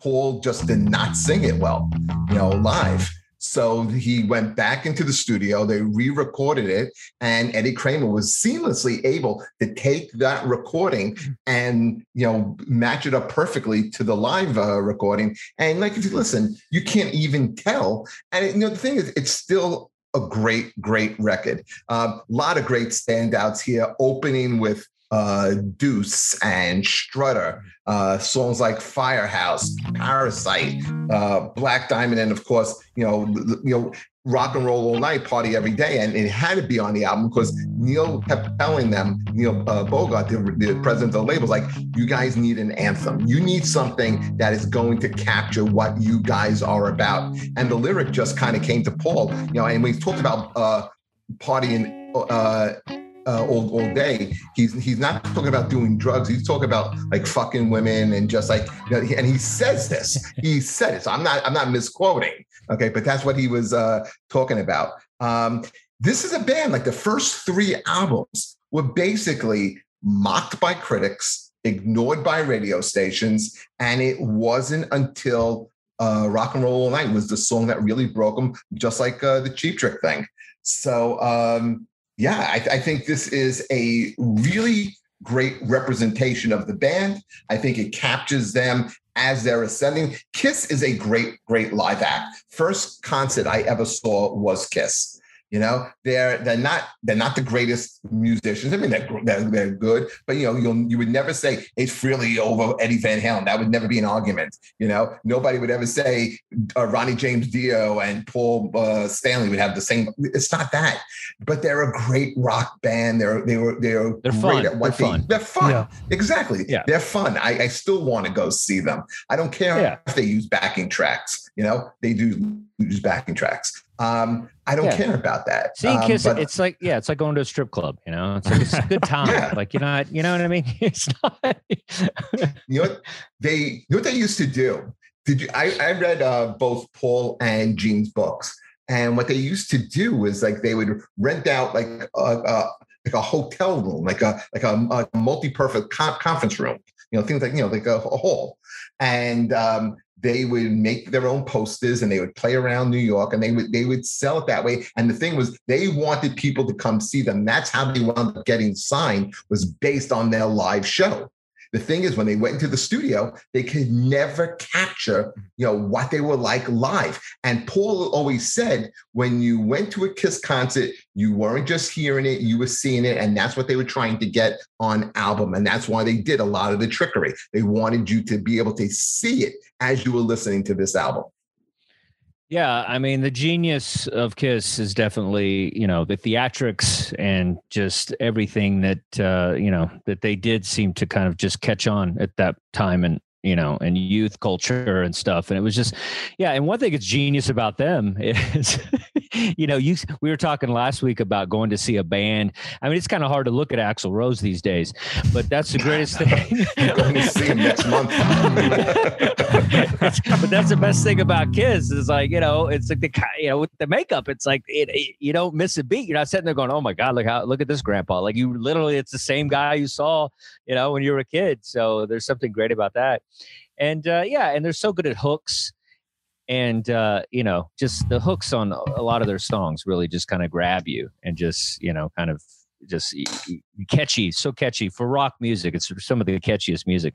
Paul just did not sing it well, you know, live. So he went back into the studio, they re recorded it, and Eddie Kramer was seamlessly able to take that recording and, you know, match it up perfectly to the live uh, recording. And like, if you listen, you can't even tell. And, you know, the thing is, it's still a great, great record. A uh, lot of great standouts here, opening with uh, Deuce and Strutter, uh, songs like Firehouse, Parasite, uh, Black Diamond, and of course, you know, you know, rock and roll all night, party every day, and it had to be on the album because Neil kept telling them, Neil uh, Bogart, the, the, president of the label, like, you guys need an anthem. You need something that is going to capture what you guys are about. And the lyric just kind of came to Paul, you know, and we talked about uh, partying. Uh, uh, all, all day. He's he's not talking about doing drugs. He's talking about like fucking women and just like you know, and he says this. He said it. So I'm not I'm not misquoting. Okay, but that's what he was uh, talking about. Um, this is a band, like the first three albums were basically mocked by critics, ignored by radio stations, and it wasn't until uh, Rock and Roll All Night was the song that really broke them, just like uh, the Cheap Trick thing. So, um, yeah, I, I think this is a really great representation of the band. I think it captures them as they're ascending. Kiss is a great, great live act. First concert I ever saw was Kiss. You know, they're they're not they're not the greatest musicians. I mean, they're they're, they're good, but you know, you you would never say it's Frehley over Eddie Van Halen. That would never be an argument. You know, nobody would ever say uh, Ronnie James Dio and Paul uh, Stanley would have the same. It's not that, but they're a great rock band. They're they were they're they're fun. At what they're fun. They're fun. Yeah. Exactly. Yeah. They're fun. I, I still want to go see them. I don't care yeah. if they use backing tracks. You know, they do use backing tracks. Um, I don't yeah. care about that. Seeing um, Kiss, but, it's like yeah, it's like going to a strip club. You know, it's like it's a good time. yeah. Like you know, you know what I mean. It's not. you know what they you know what they used to do. Did you? I I read uh, both Paul and Gene's books, and what they used to do was like they would rent out like a, a like a hotel room, like a like a, a multi-purpose conference room. You know, things like you know like a, a hall, and um, they would make their own posters and they would play around New York and they would they would sell it that way. And the thing was, they wanted people to come see them. That's how they wound up getting signed was based on their live show. The thing is, when they went into the studio, they could never capture, you know, what they were like live. And Paul always said, when you went to a Kiss concert, you weren't just hearing it, you were seeing it. And that's what they were trying to get on album. And that's why they did a lot of the trickery. They wanted you to be able to see it as you were listening to this album. Yeah, I mean the genius of Kiss is definitely you know the theatrics and just everything that uh, you know that they did seem to kind of just catch on at that time and you know, and youth culture and stuff. And it was just, yeah. And one thing that's genius about them is, you know, you we were talking last week about going to see a band. I mean, it's kind of hard to look at Axl Rose these days, but that's the greatest thing. going to see him next month. but that's the best thing about Kiss is like, you know, it's like the you know with the makeup, it's like it, it, you don't miss a beat. You're not sitting there going, oh my god, look how look at this grandpa. Like you literally, it's the same guy you saw, you know, when you were a kid. So there's something great about that and uh, yeah, and they're so good at hooks, and uh, you know, just the hooks on a lot of their songs really just kind of grab you and just you know, kind of just catchy, so catchy for rock music. It's some of the catchiest music,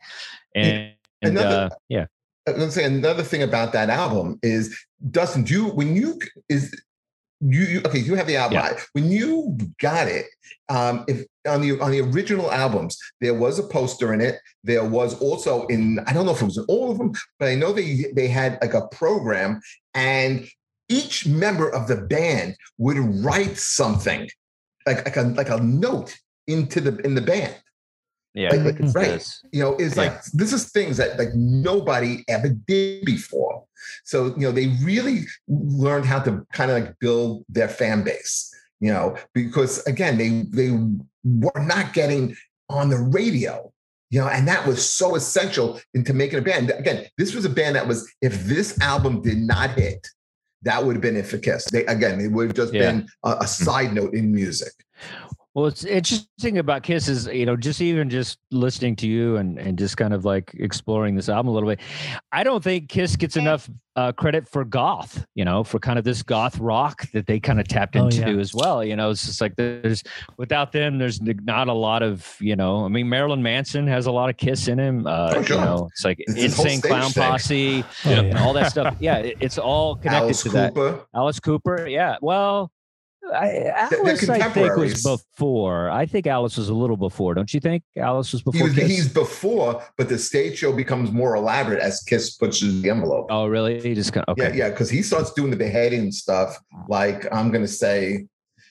and, and uh, yeah. Let's say another thing about that album is Dustin. Do you when you is you, you, okay you have the album yeah. when you got it um if on the on the original albums there was a poster in it. There was also in i don't know if it was in all of them but i know they they had like a program and each member of the band would write something like like a like a note into the in the band. Yeah like, like, right you know it's yeah. like this is things that like nobody ever did before. So, you know, they really learned how to kind of like build their fan base, you know, because again, they they were not getting on the radio, you know, and that was so essential into making a band. Again, this was a band that was, if this album did not hit, that would have been it for Kiss. They again, it would have just yeah. been a, a hmm. side note in music. Well, it's interesting about Kiss is, you know, just even just listening to you and, and just kind of like exploring this album a little bit. I don't think Kiss gets enough uh, credit for goth, you know, for kind of this goth rock that they kind of tapped into oh, yeah. as well. You know, it's just like there's without them, there's not a lot of, you know, I mean, Marilyn Manson has a lot of Kiss in him. Uh, oh. You know, it's like it's Insane Clown thing. Posse, oh, yeah. all that stuff. Yeah, it, it's all connected Alice to Cooper. that. Alice Cooper. Yeah. Well, I, Alice, I think, was before. I think Alice was a little before. Don't you think Alice was before? He was, he's before, but the stage show becomes more elaborate as Kiss pushes the envelope. Oh, really? He just kind of, okay. yeah, yeah, because he starts doing the beheading stuff. Like I'm gonna say.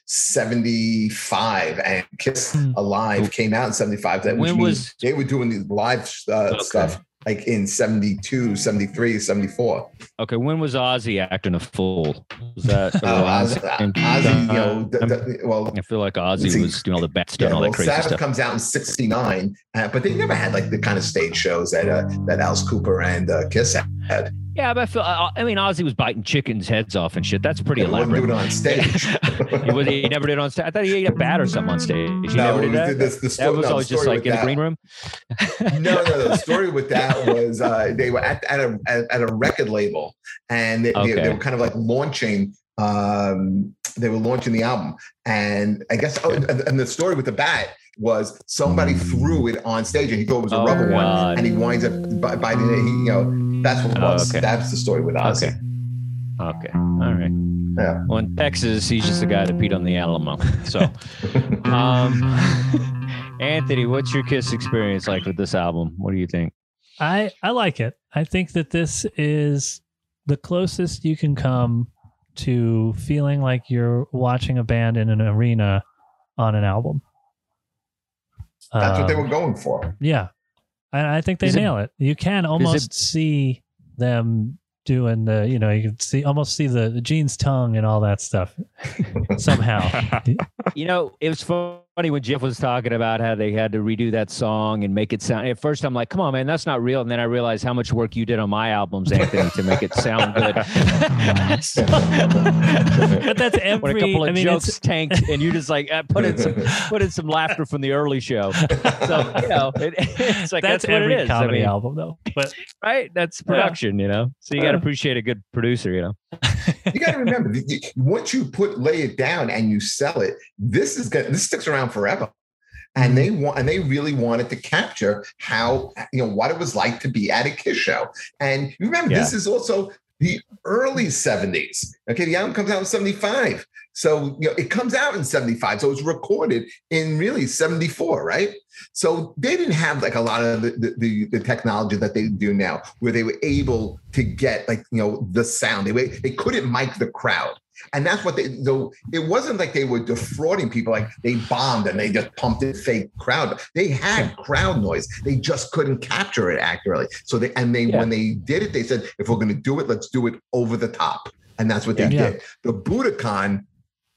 75 and Kiss hmm. Alive came out in 75 that when was they were doing these live uh, okay. stuff like in 72, 73, 74. Okay. When was Ozzy acting a fool? Was that oh, Ozzy, Ozzy, you know, the, the, well, I feel like Ozzy was doing all the best stuff, yeah, all well, that crazy Sabbath stuff. comes out in 69, uh, but they never had like the kind of stage shows that, uh, that Alice Cooper and uh, Kiss had. Yeah, but I feel. I mean, Ozzy was biting chickens' heads off and shit. That's pretty yeah, elaborate. Do it on stage. he, was, he never did it on stage. I thought he ate a bat or something on stage. He no, never did that. This, the that was no, always just like in a green room. no, no. The story with that was uh, they were at, at a at, a record label, and they, okay. they, they were kind of like launching um, they were launching the album. And I guess, oh, and the story with the bat was somebody threw it on stage and he thought it was a oh, rubber God. one. And he winds up biting it. He, you know, that's what it was. Oh, okay. That's the story with Ozzy. Okay. Okay. All right. Yeah. Well, in Texas, he's just the guy that peed on the Alamo. So, um, Anthony, what's your Kiss experience like with this album? What do you think? I I like it. I think that this is the closest you can come to feeling like you're watching a band in an arena on an album. That's um, what they um, were going for. Yeah. I, I think they is nail it, it, You can almost it, see them doing the you know you can see almost see the, the Gene's tongue and all that stuff somehow. You know it was funny when jeff was talking about how they had to redo that song and make it sound at first i'm like come on man that's not real. And then i realized how much work you did on my albums anthony to make it sound good. But that's every when a couple of I mean, jokes tanked and you just like uh, put in some put in some laughter from the early show. So you know it, it's like that's, that's what it is. Comedy I mean, album though but right? That's production yeah. you know? So you got to appreciate a good producer, you know. you got to remember, once you put lay it down and you sell it, this is good. This sticks around forever. And they mm-hmm. want, and they really wanted to capture how you know what it was like to be at a Kiss show. And remember, yeah. this is also the early 70s. Okay, the album comes out in 75. So you know, it comes out in 75. So it was recorded in really 74, right? So they didn't have like a lot of the, the, the, technology that they do now, where they were able to get like, you know, the sound. They, they couldn't mic the crowd. And that's what they, though it wasn't like they were defrauding people, like they bombed and they just pumped in fake crowd. They had crowd noise. They just couldn't capture it accurately. So they, and they, yeah. when they did it, they said, if we're going to do it, let's do it over the top. And that's what they yeah. did. The Budokan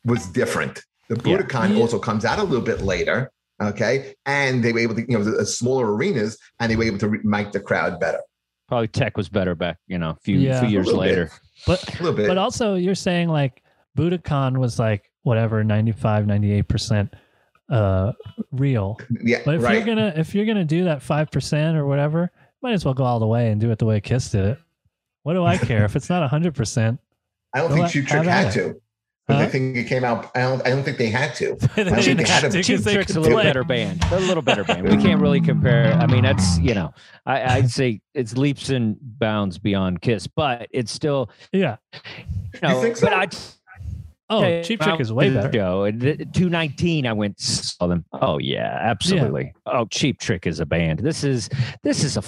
was different. The Budokan yeah. also comes out a little bit later. Okay. And they were able to, you know, the smaller arenas and they were able to make the crowd better. Probably tech was better back, you know, a few, yeah. few years later. Bit. But, a little bit. but also you're saying like Budokan was like whatever, 95, 98% uh real. Yeah. But if right. you're gonna if you're gonna do that five percent or whatever, might as well go all the way and do it the way Kiss did it. What do I care if it's not hundred percent? I don't think Cheap Trick had to. But huh? I think it came out. I don't. I don't think they had to. they Cheap, had to. Cheap Trick's a little better band. They're a little better band. We can't really compare. I mean, that's you know, I, I'd say it's leaps and bounds beyond Kiss, but it's still yeah. You, know, you think so? But I Oh, okay, Cheap Trick is way better. Show. 219, I went saw them. Oh yeah, absolutely. Yeah. Oh, Cheap Trick is a band. This is this is a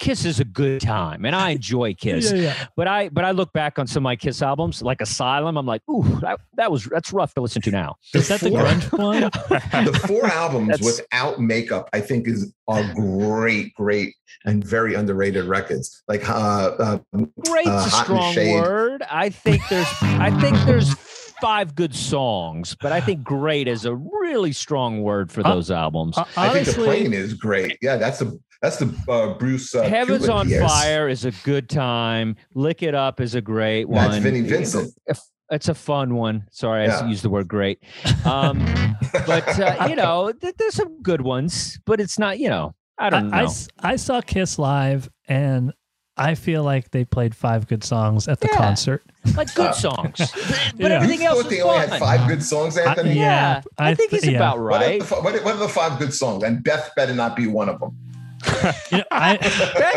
Kiss is a good time, and I enjoy Kiss. Yeah, yeah. But I but I look back on some of my Kiss albums, like Asylum. I'm like, ooh, that, that was that's rough to listen to now. Is that the grunge one? the four albums that's, without makeup, I think, is are great, great, and very underrated records. Like uh, uh great's uh, a strong word. I think there's I think there's five good songs, but I think great is a really strong word for uh, those uh, albums. Uh, I think the plane is great. Yeah, that's the that's the uh, Bruce. Uh, Heaven's Kulick on years. Fire is a good time. Lick It Up is a great one. That's Vinnie Vincent. It's a fun one. Sorry, yeah. I used the word great. Um, but uh, you know, th- there's some good ones, but it's not. You know, I don't I, know. I, I saw Kiss live, and I feel like they played five good songs at the yeah. concert. Like good songs. but yeah. everything else was they only had five good songs, Anthony? I, yeah, I, I think he's about right. What are, the, what are, the, five good songs? And Beth better not be one of them. you know, I,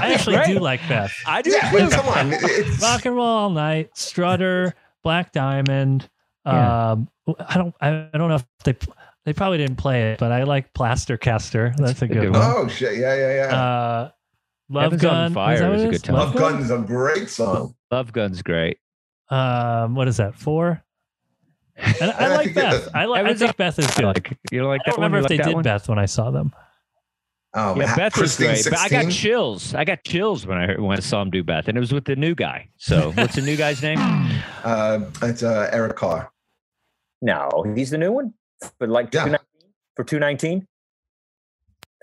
I actually great. do like Beth. I do. Yeah, come on. It's... Rock and Roll All Night, Strutter, Black Diamond. Yeah. Um, I don't. I, I don't know if they they probably didn't play it, but I like Plaster Caster. That's a good one. Oh shit! Yeah, yeah, yeah. Uh, Love Heaven's Gun on Fire is, is a good time. Love, Love Gun is a great song. Love Gun's great. Um, what is that? Four. And I, I like Beth. I like. I think Beth is good. Like, you like I don't remember if they did one? Beth when I saw them. Oh, yeah, Beth was great. 16? But I got chills. I got chills when I heard, when I saw him do Beth, and it was with the new guy. So, what's the new guy's name? Uh, it's uh, Eric Carr. No, he's the new one. But like yeah. for two nineteen.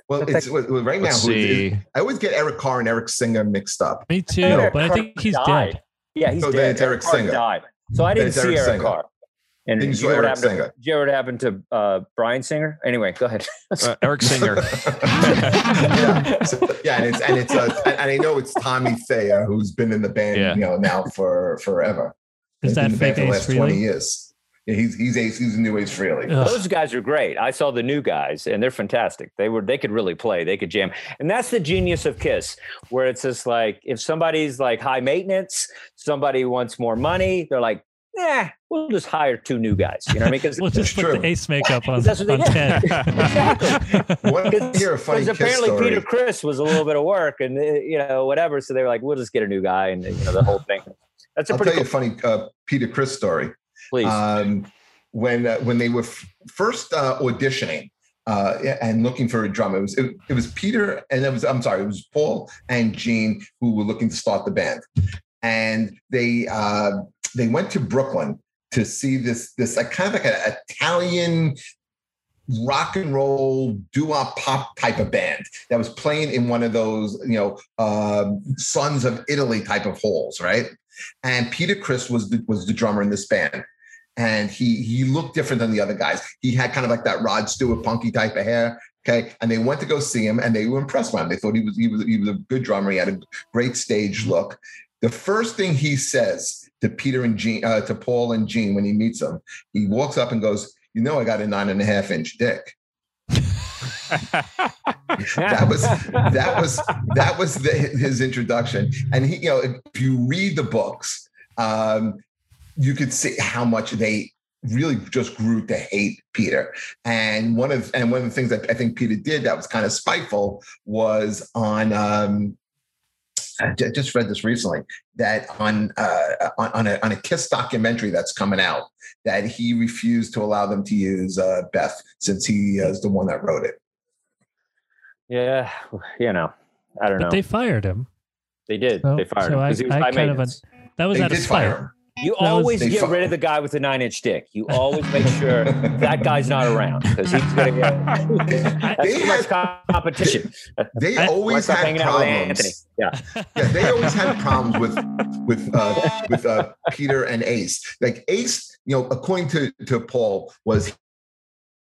Well, it's well, right now. See. I always get Eric Carr and Eric Singer mixed up. Me too, no, but I think he's died. dead. Yeah, he's so dead. Then it's Eric, Eric Singer. Died. So I didn't see Eric, Eric Carr. And did you, know what happened Singer. To, did you ever happen to uh, Bryan Singer? Anyway, go ahead. uh, Eric Singer. yeah, so, yeah, and it's and it's uh, and I know it's Tommy Thayer who's been in the band, yeah. you know, now for forever. Is that fake for the last really? twenty years? Yeah, he's he's Ace. He's a new Ace Frehley. Those guys are great. I saw the new guys, and they're fantastic. They were they could really play. They could jam, and that's the genius of Kiss, where it's just like if somebody's like high maintenance, somebody wants more money, they're like, yeah, we'll just hire two new guys. You know what I mean? Because we'll just put true. the ace makeup on, that's what on ten. exactly. Because apparently story. Peter Criss was a little bit of work, and uh, you know whatever. So they were like, we'll just get a new guy, and you know the whole thing. That's a I'll tell cool- you a funny uh, Peter Criss story. Please. Um, when uh, when they were f- first uh, auditioning. Uh, and looking for a drummer, it was it, it was Peter, and it was I'm sorry, it was Paul and Gene who were looking to start the band, and they uh, they went to Brooklyn to see this this like kind of like an Italian rock and roll doo-wop pop type of band that was playing in one of those you know uh, Sons of Italy type of halls, right? And Peter Criss was the, was the drummer in this band. And he he looked different than the other guys. He had kind of like that Rod Stewart punky type of hair. Okay. And they went to go see him and they were impressed by him. They thought he was he was he was a good drummer. He had a great stage look. The first thing he says to Peter and Gene, uh, to Paul and Gene when he meets them, he walks up and goes, "You know, I got a nine and a half inch dick." That was that was that was the, his introduction, and he, you know, if you read the books, um, you could see how much they really just grew to hate Peter. And one of and one of the things that I think Peter did that was kind of spiteful was on um, I just read this recently that on uh, on, a, on a Kiss documentary that's coming out that he refused to allow them to use uh, Beth since he is the one that wrote it. Yeah, you know, I don't but know. They fired him. They did. So, they fired so him because he was I high kind of a, that was they out of spite. You that always was, get rid of the guy with the nine inch dick. You always make sure that guy's not around because he's going to get that's too much competition. They always had problems. Yeah, yeah, they always had problems with with uh, with uh, Peter and Ace. Like Ace, you know, according to to Paul, was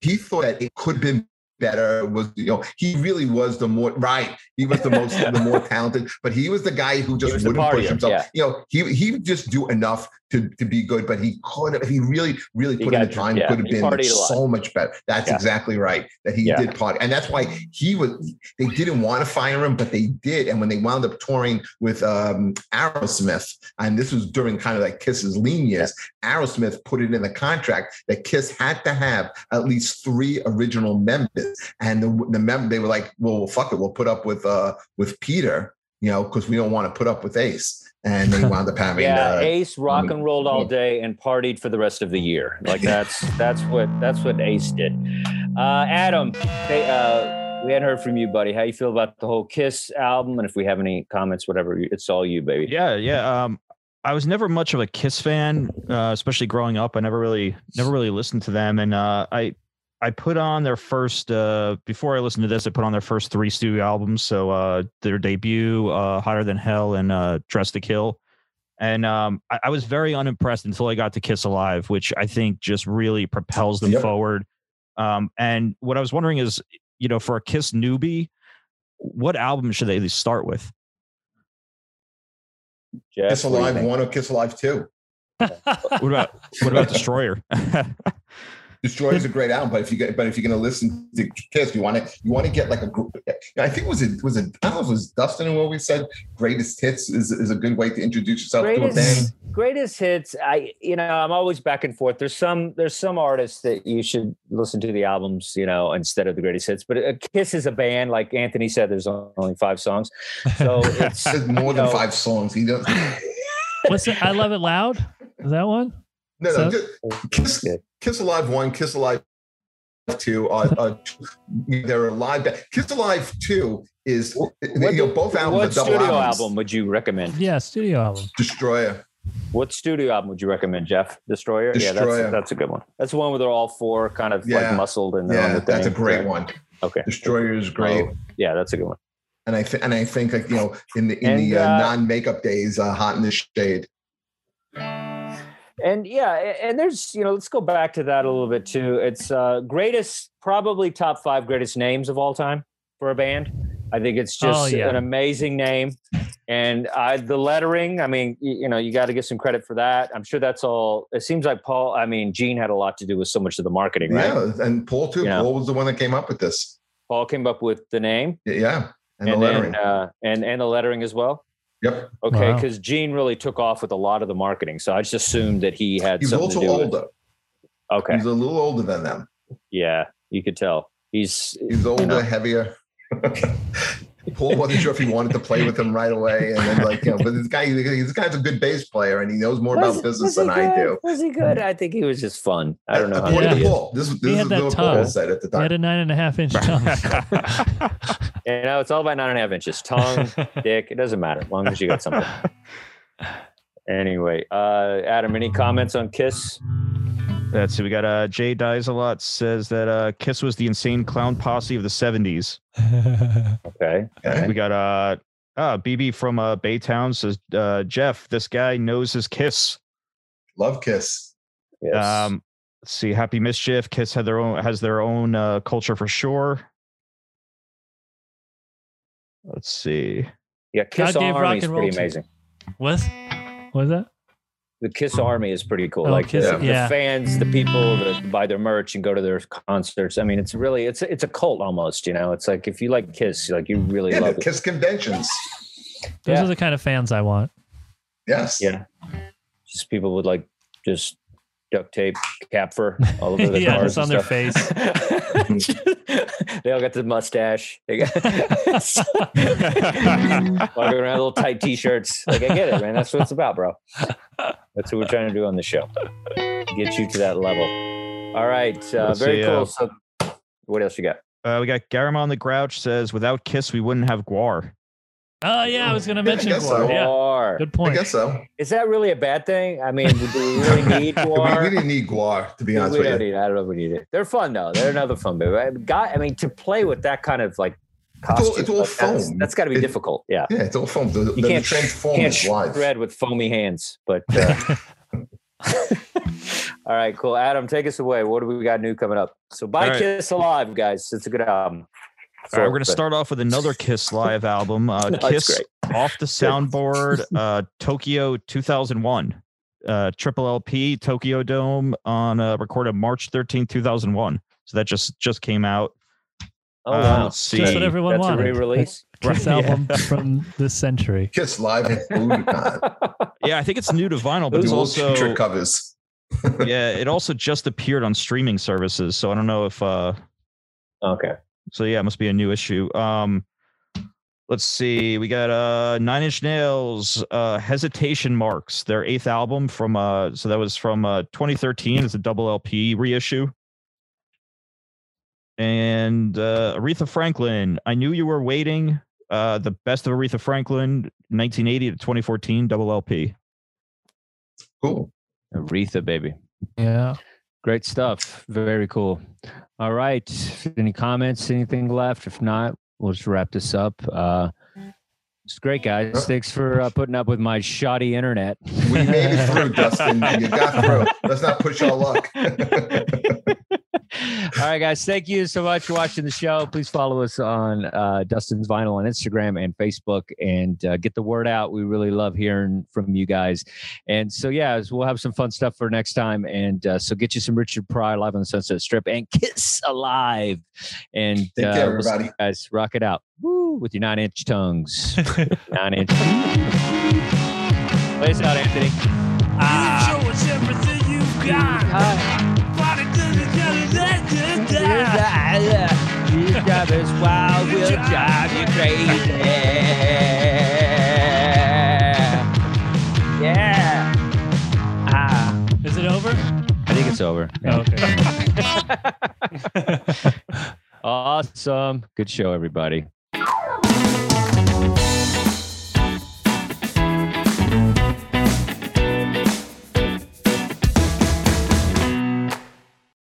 he thought that it could have been better was you know he really was the more right he was the most the more talented but he was the guy who just wouldn't push himself yeah. you know he he would just do enough to, to be good, but he could have, he really, really put in the time, yeah, could have been so much better. That's yeah. exactly right. That he yeah. did party. And that's why he was, they didn't want to fire him, but they did. And when they wound up touring with um, Aerosmith, and this was during kind of like Kiss's lean years, Aerosmith put it in the contract that Kiss had to have at least three original members. And the, the member, they were like, well, fuck it, we'll put up with, uh, with Peter, you know, because we don't want to put up with Ace and they wound up having yeah, uh, Ace rock and rolled all day and partied for the rest of the year. Like that's that's what that's what Ace did. Uh, Adam, they, uh, we hadn't heard from you, buddy. How you feel about the whole Kiss album? And if we have any comments, whatever, it's all you, baby. Yeah, yeah. Um, I was never much of a Kiss fan, uh, especially growing up. I never really never really listened to them, and uh, I I put on their first uh, before I listened to this. I put on their first three studio albums. So uh, their debut, uh, "Hotter Than Hell" and uh, "Dress to Kill," and um, I, I, was very unimpressed until I got to "Kiss Alive," which I think just really propels them yep. forward. Um, and what I was wondering is, you know, for a Kiss newbie, what album should they start with? Jeff, Kiss Alive one or Kiss Alive two? what about what about Destroyer? Destroy is a great album, but if you get, but if you're going to listen to Kiss, you want to, you want to get like a group. I think it was it was it, I don't know if it was Dustin who always said greatest hits is, is a good way to introduce yourself greatest, to a band. Greatest hits, I you know I'm always back and forth. There's some there's some artists that you should listen to the albums, you know, instead of the greatest hits. But a Kiss is a band, like Anthony said. There's only five songs, so it's more than know, five songs. He does. What's it? I love it loud. Is that one? No, no. Just, Kiss, Kiss Alive one, Kiss Alive two. Uh, uh, they're alive. Kiss Alive two is what, you know both albums. What studio albums. album would you recommend? Yeah, studio album. Destroyer. What studio album would you recommend, Jeff? Destroyer. Destroyer. Yeah, that's that's a good one. That's the one where they're all four kind of yeah. like muscled and yeah, on the thing. that's a great one. Okay. Destroyer is great. Oh, yeah, that's a good one. And I th- and I think like you know in the in and, the uh, uh, non makeup days, uh, hot in the shade and yeah and there's you know let's go back to that a little bit too it's uh greatest probably top five greatest names of all time for a band i think it's oh, just oh, yeah. an amazing name And I, the lettering, I mean, you, you know, you got to get some credit for that. I'm sure that's all. It seems like Paul, I mean, Gene had a lot to do with so much of the marketing, right? Yeah, and Paul too. Paul was the one that came up with this. Paul came up with the name. Yeah, and, and the lettering, then, uh, and and the lettering as well. Yep. Okay, because wow. Gene really took off with a lot of the marketing, so I just assumed that he had. He's also older. Okay. He's a little older than them. Yeah, you could tell. He's he's older, you know. heavier. Paul wasn't sure if he wanted to play with him right away, and then like you know, but this guy, this guy's a good bass player, and he knows more was, about business than good? I do. Was he good? I think he was just fun. I don't know. According to Paul, this, this is what Paul said at the time. He had a nine and a half inch tongue. you know, it's all about nine and a half inches. Tongue, dick, it doesn't matter as long as you got something. Anyway, uh, Adam, any comments on Kiss? Let's see. We got uh, Jay Dies a lot says that uh, Kiss was the insane clown posse of the 70s. okay. okay. We got uh, uh, BB from uh, Baytown says, uh, Jeff, this guy knows his Kiss. Love Kiss. Yes. Um, let's see. Happy Mischief. Kiss had their own has their own uh, culture for sure. Let's see. Yeah, Kiss God Army is pretty amazing. What? What is that? The Kiss Army is pretty cool. Oh, like Kiss, the, yeah. the, fans, the people that buy their merch and go to their concerts. I mean, it's really it's it's a cult almost. You know, it's like if you like Kiss, like you really yeah, love Kiss it. conventions. Those yeah. are the kind of fans I want. Yes. Yeah. Just people with like just duct tape cap for all over the yeah, cars. on their face. they all got the mustache. They got walking around little tight t-shirts. Like I get it, man. That's what it's about, bro. That's what we're trying to do on the show. Get you to that level. All right. Uh, very cool. Uh, so what else you got? Uh, we got Garamond the Grouch says, without Kiss, we wouldn't have GWAR. Oh yeah, I was going to mention GWAR. So. Yeah. Good point. I guess so. Is that really a bad thing? I mean, do we really need GWAR? we, we, didn't need GWAR to be honest we with you. Need, I don't know if we need it. They're fun though. They're another fun baby. Guy, I mean, to play with that kind of like costume, it's all, it's all like foam. That's, that's got to be it, difficult. Yeah. Yeah, it's all foam. The, you can't transform can't live. thread with foamy hands, but. Uh, all right, cool. Adam, take us away. What do we got new coming up? So, buy right. Kiss Alive, guys. It's a good album. All right, we're going to start off with another Kiss live album. Uh, no, Kiss off the soundboard, uh, Tokyo 2001, uh, Triple LP Tokyo Dome on uh, recorded March 13, 2001. So that just just came out. Oh, uh, wow. Let's see. Just what everyone That's wanted. a re-release. Kiss right, album yeah. from this century. Kiss live at Yeah, I think it's new to vinyl, but it's also trick covers. yeah, it also just appeared on streaming services, so I don't know if. uh Okay. So yeah, it must be a new issue. Um, let's see. We got uh Nine Inch Nails, uh, Hesitation Marks, their eighth album from uh, so that was from uh 2013. It's a double LP reissue. And uh, Aretha Franklin, I knew you were waiting. Uh, the best of Aretha Franklin, 1980 to 2014, double LP. Cool. Aretha, baby. Yeah. Great stuff. Very cool. All right. Any comments? Anything left? If not, we'll just wrap this up. Uh, it's great, guys. Thanks for uh, putting up with my shoddy internet. We made it through, Dustin. You got through. Let's not push our luck. All right, guys. Thank you so much for watching the show. Please follow us on uh, Dustin's Vinyl on Instagram and Facebook and uh, get the word out. We really love hearing from you guys. And so, yeah, we'll have some fun stuff for next time. And uh, so, get you some Richard Pryor live on the Sunset Strip and Kiss Alive. And Take care, uh, everybody. We'll guys, rock it out. Woo, with your nine inch tongues. nine inch. Play us out, Anthony. Ah. You show us everything you've got. You drive us wild, we'll drive you crazy. Yeah. Ah. Is it over? I think it's over. Oh, okay. awesome. Good show, everybody.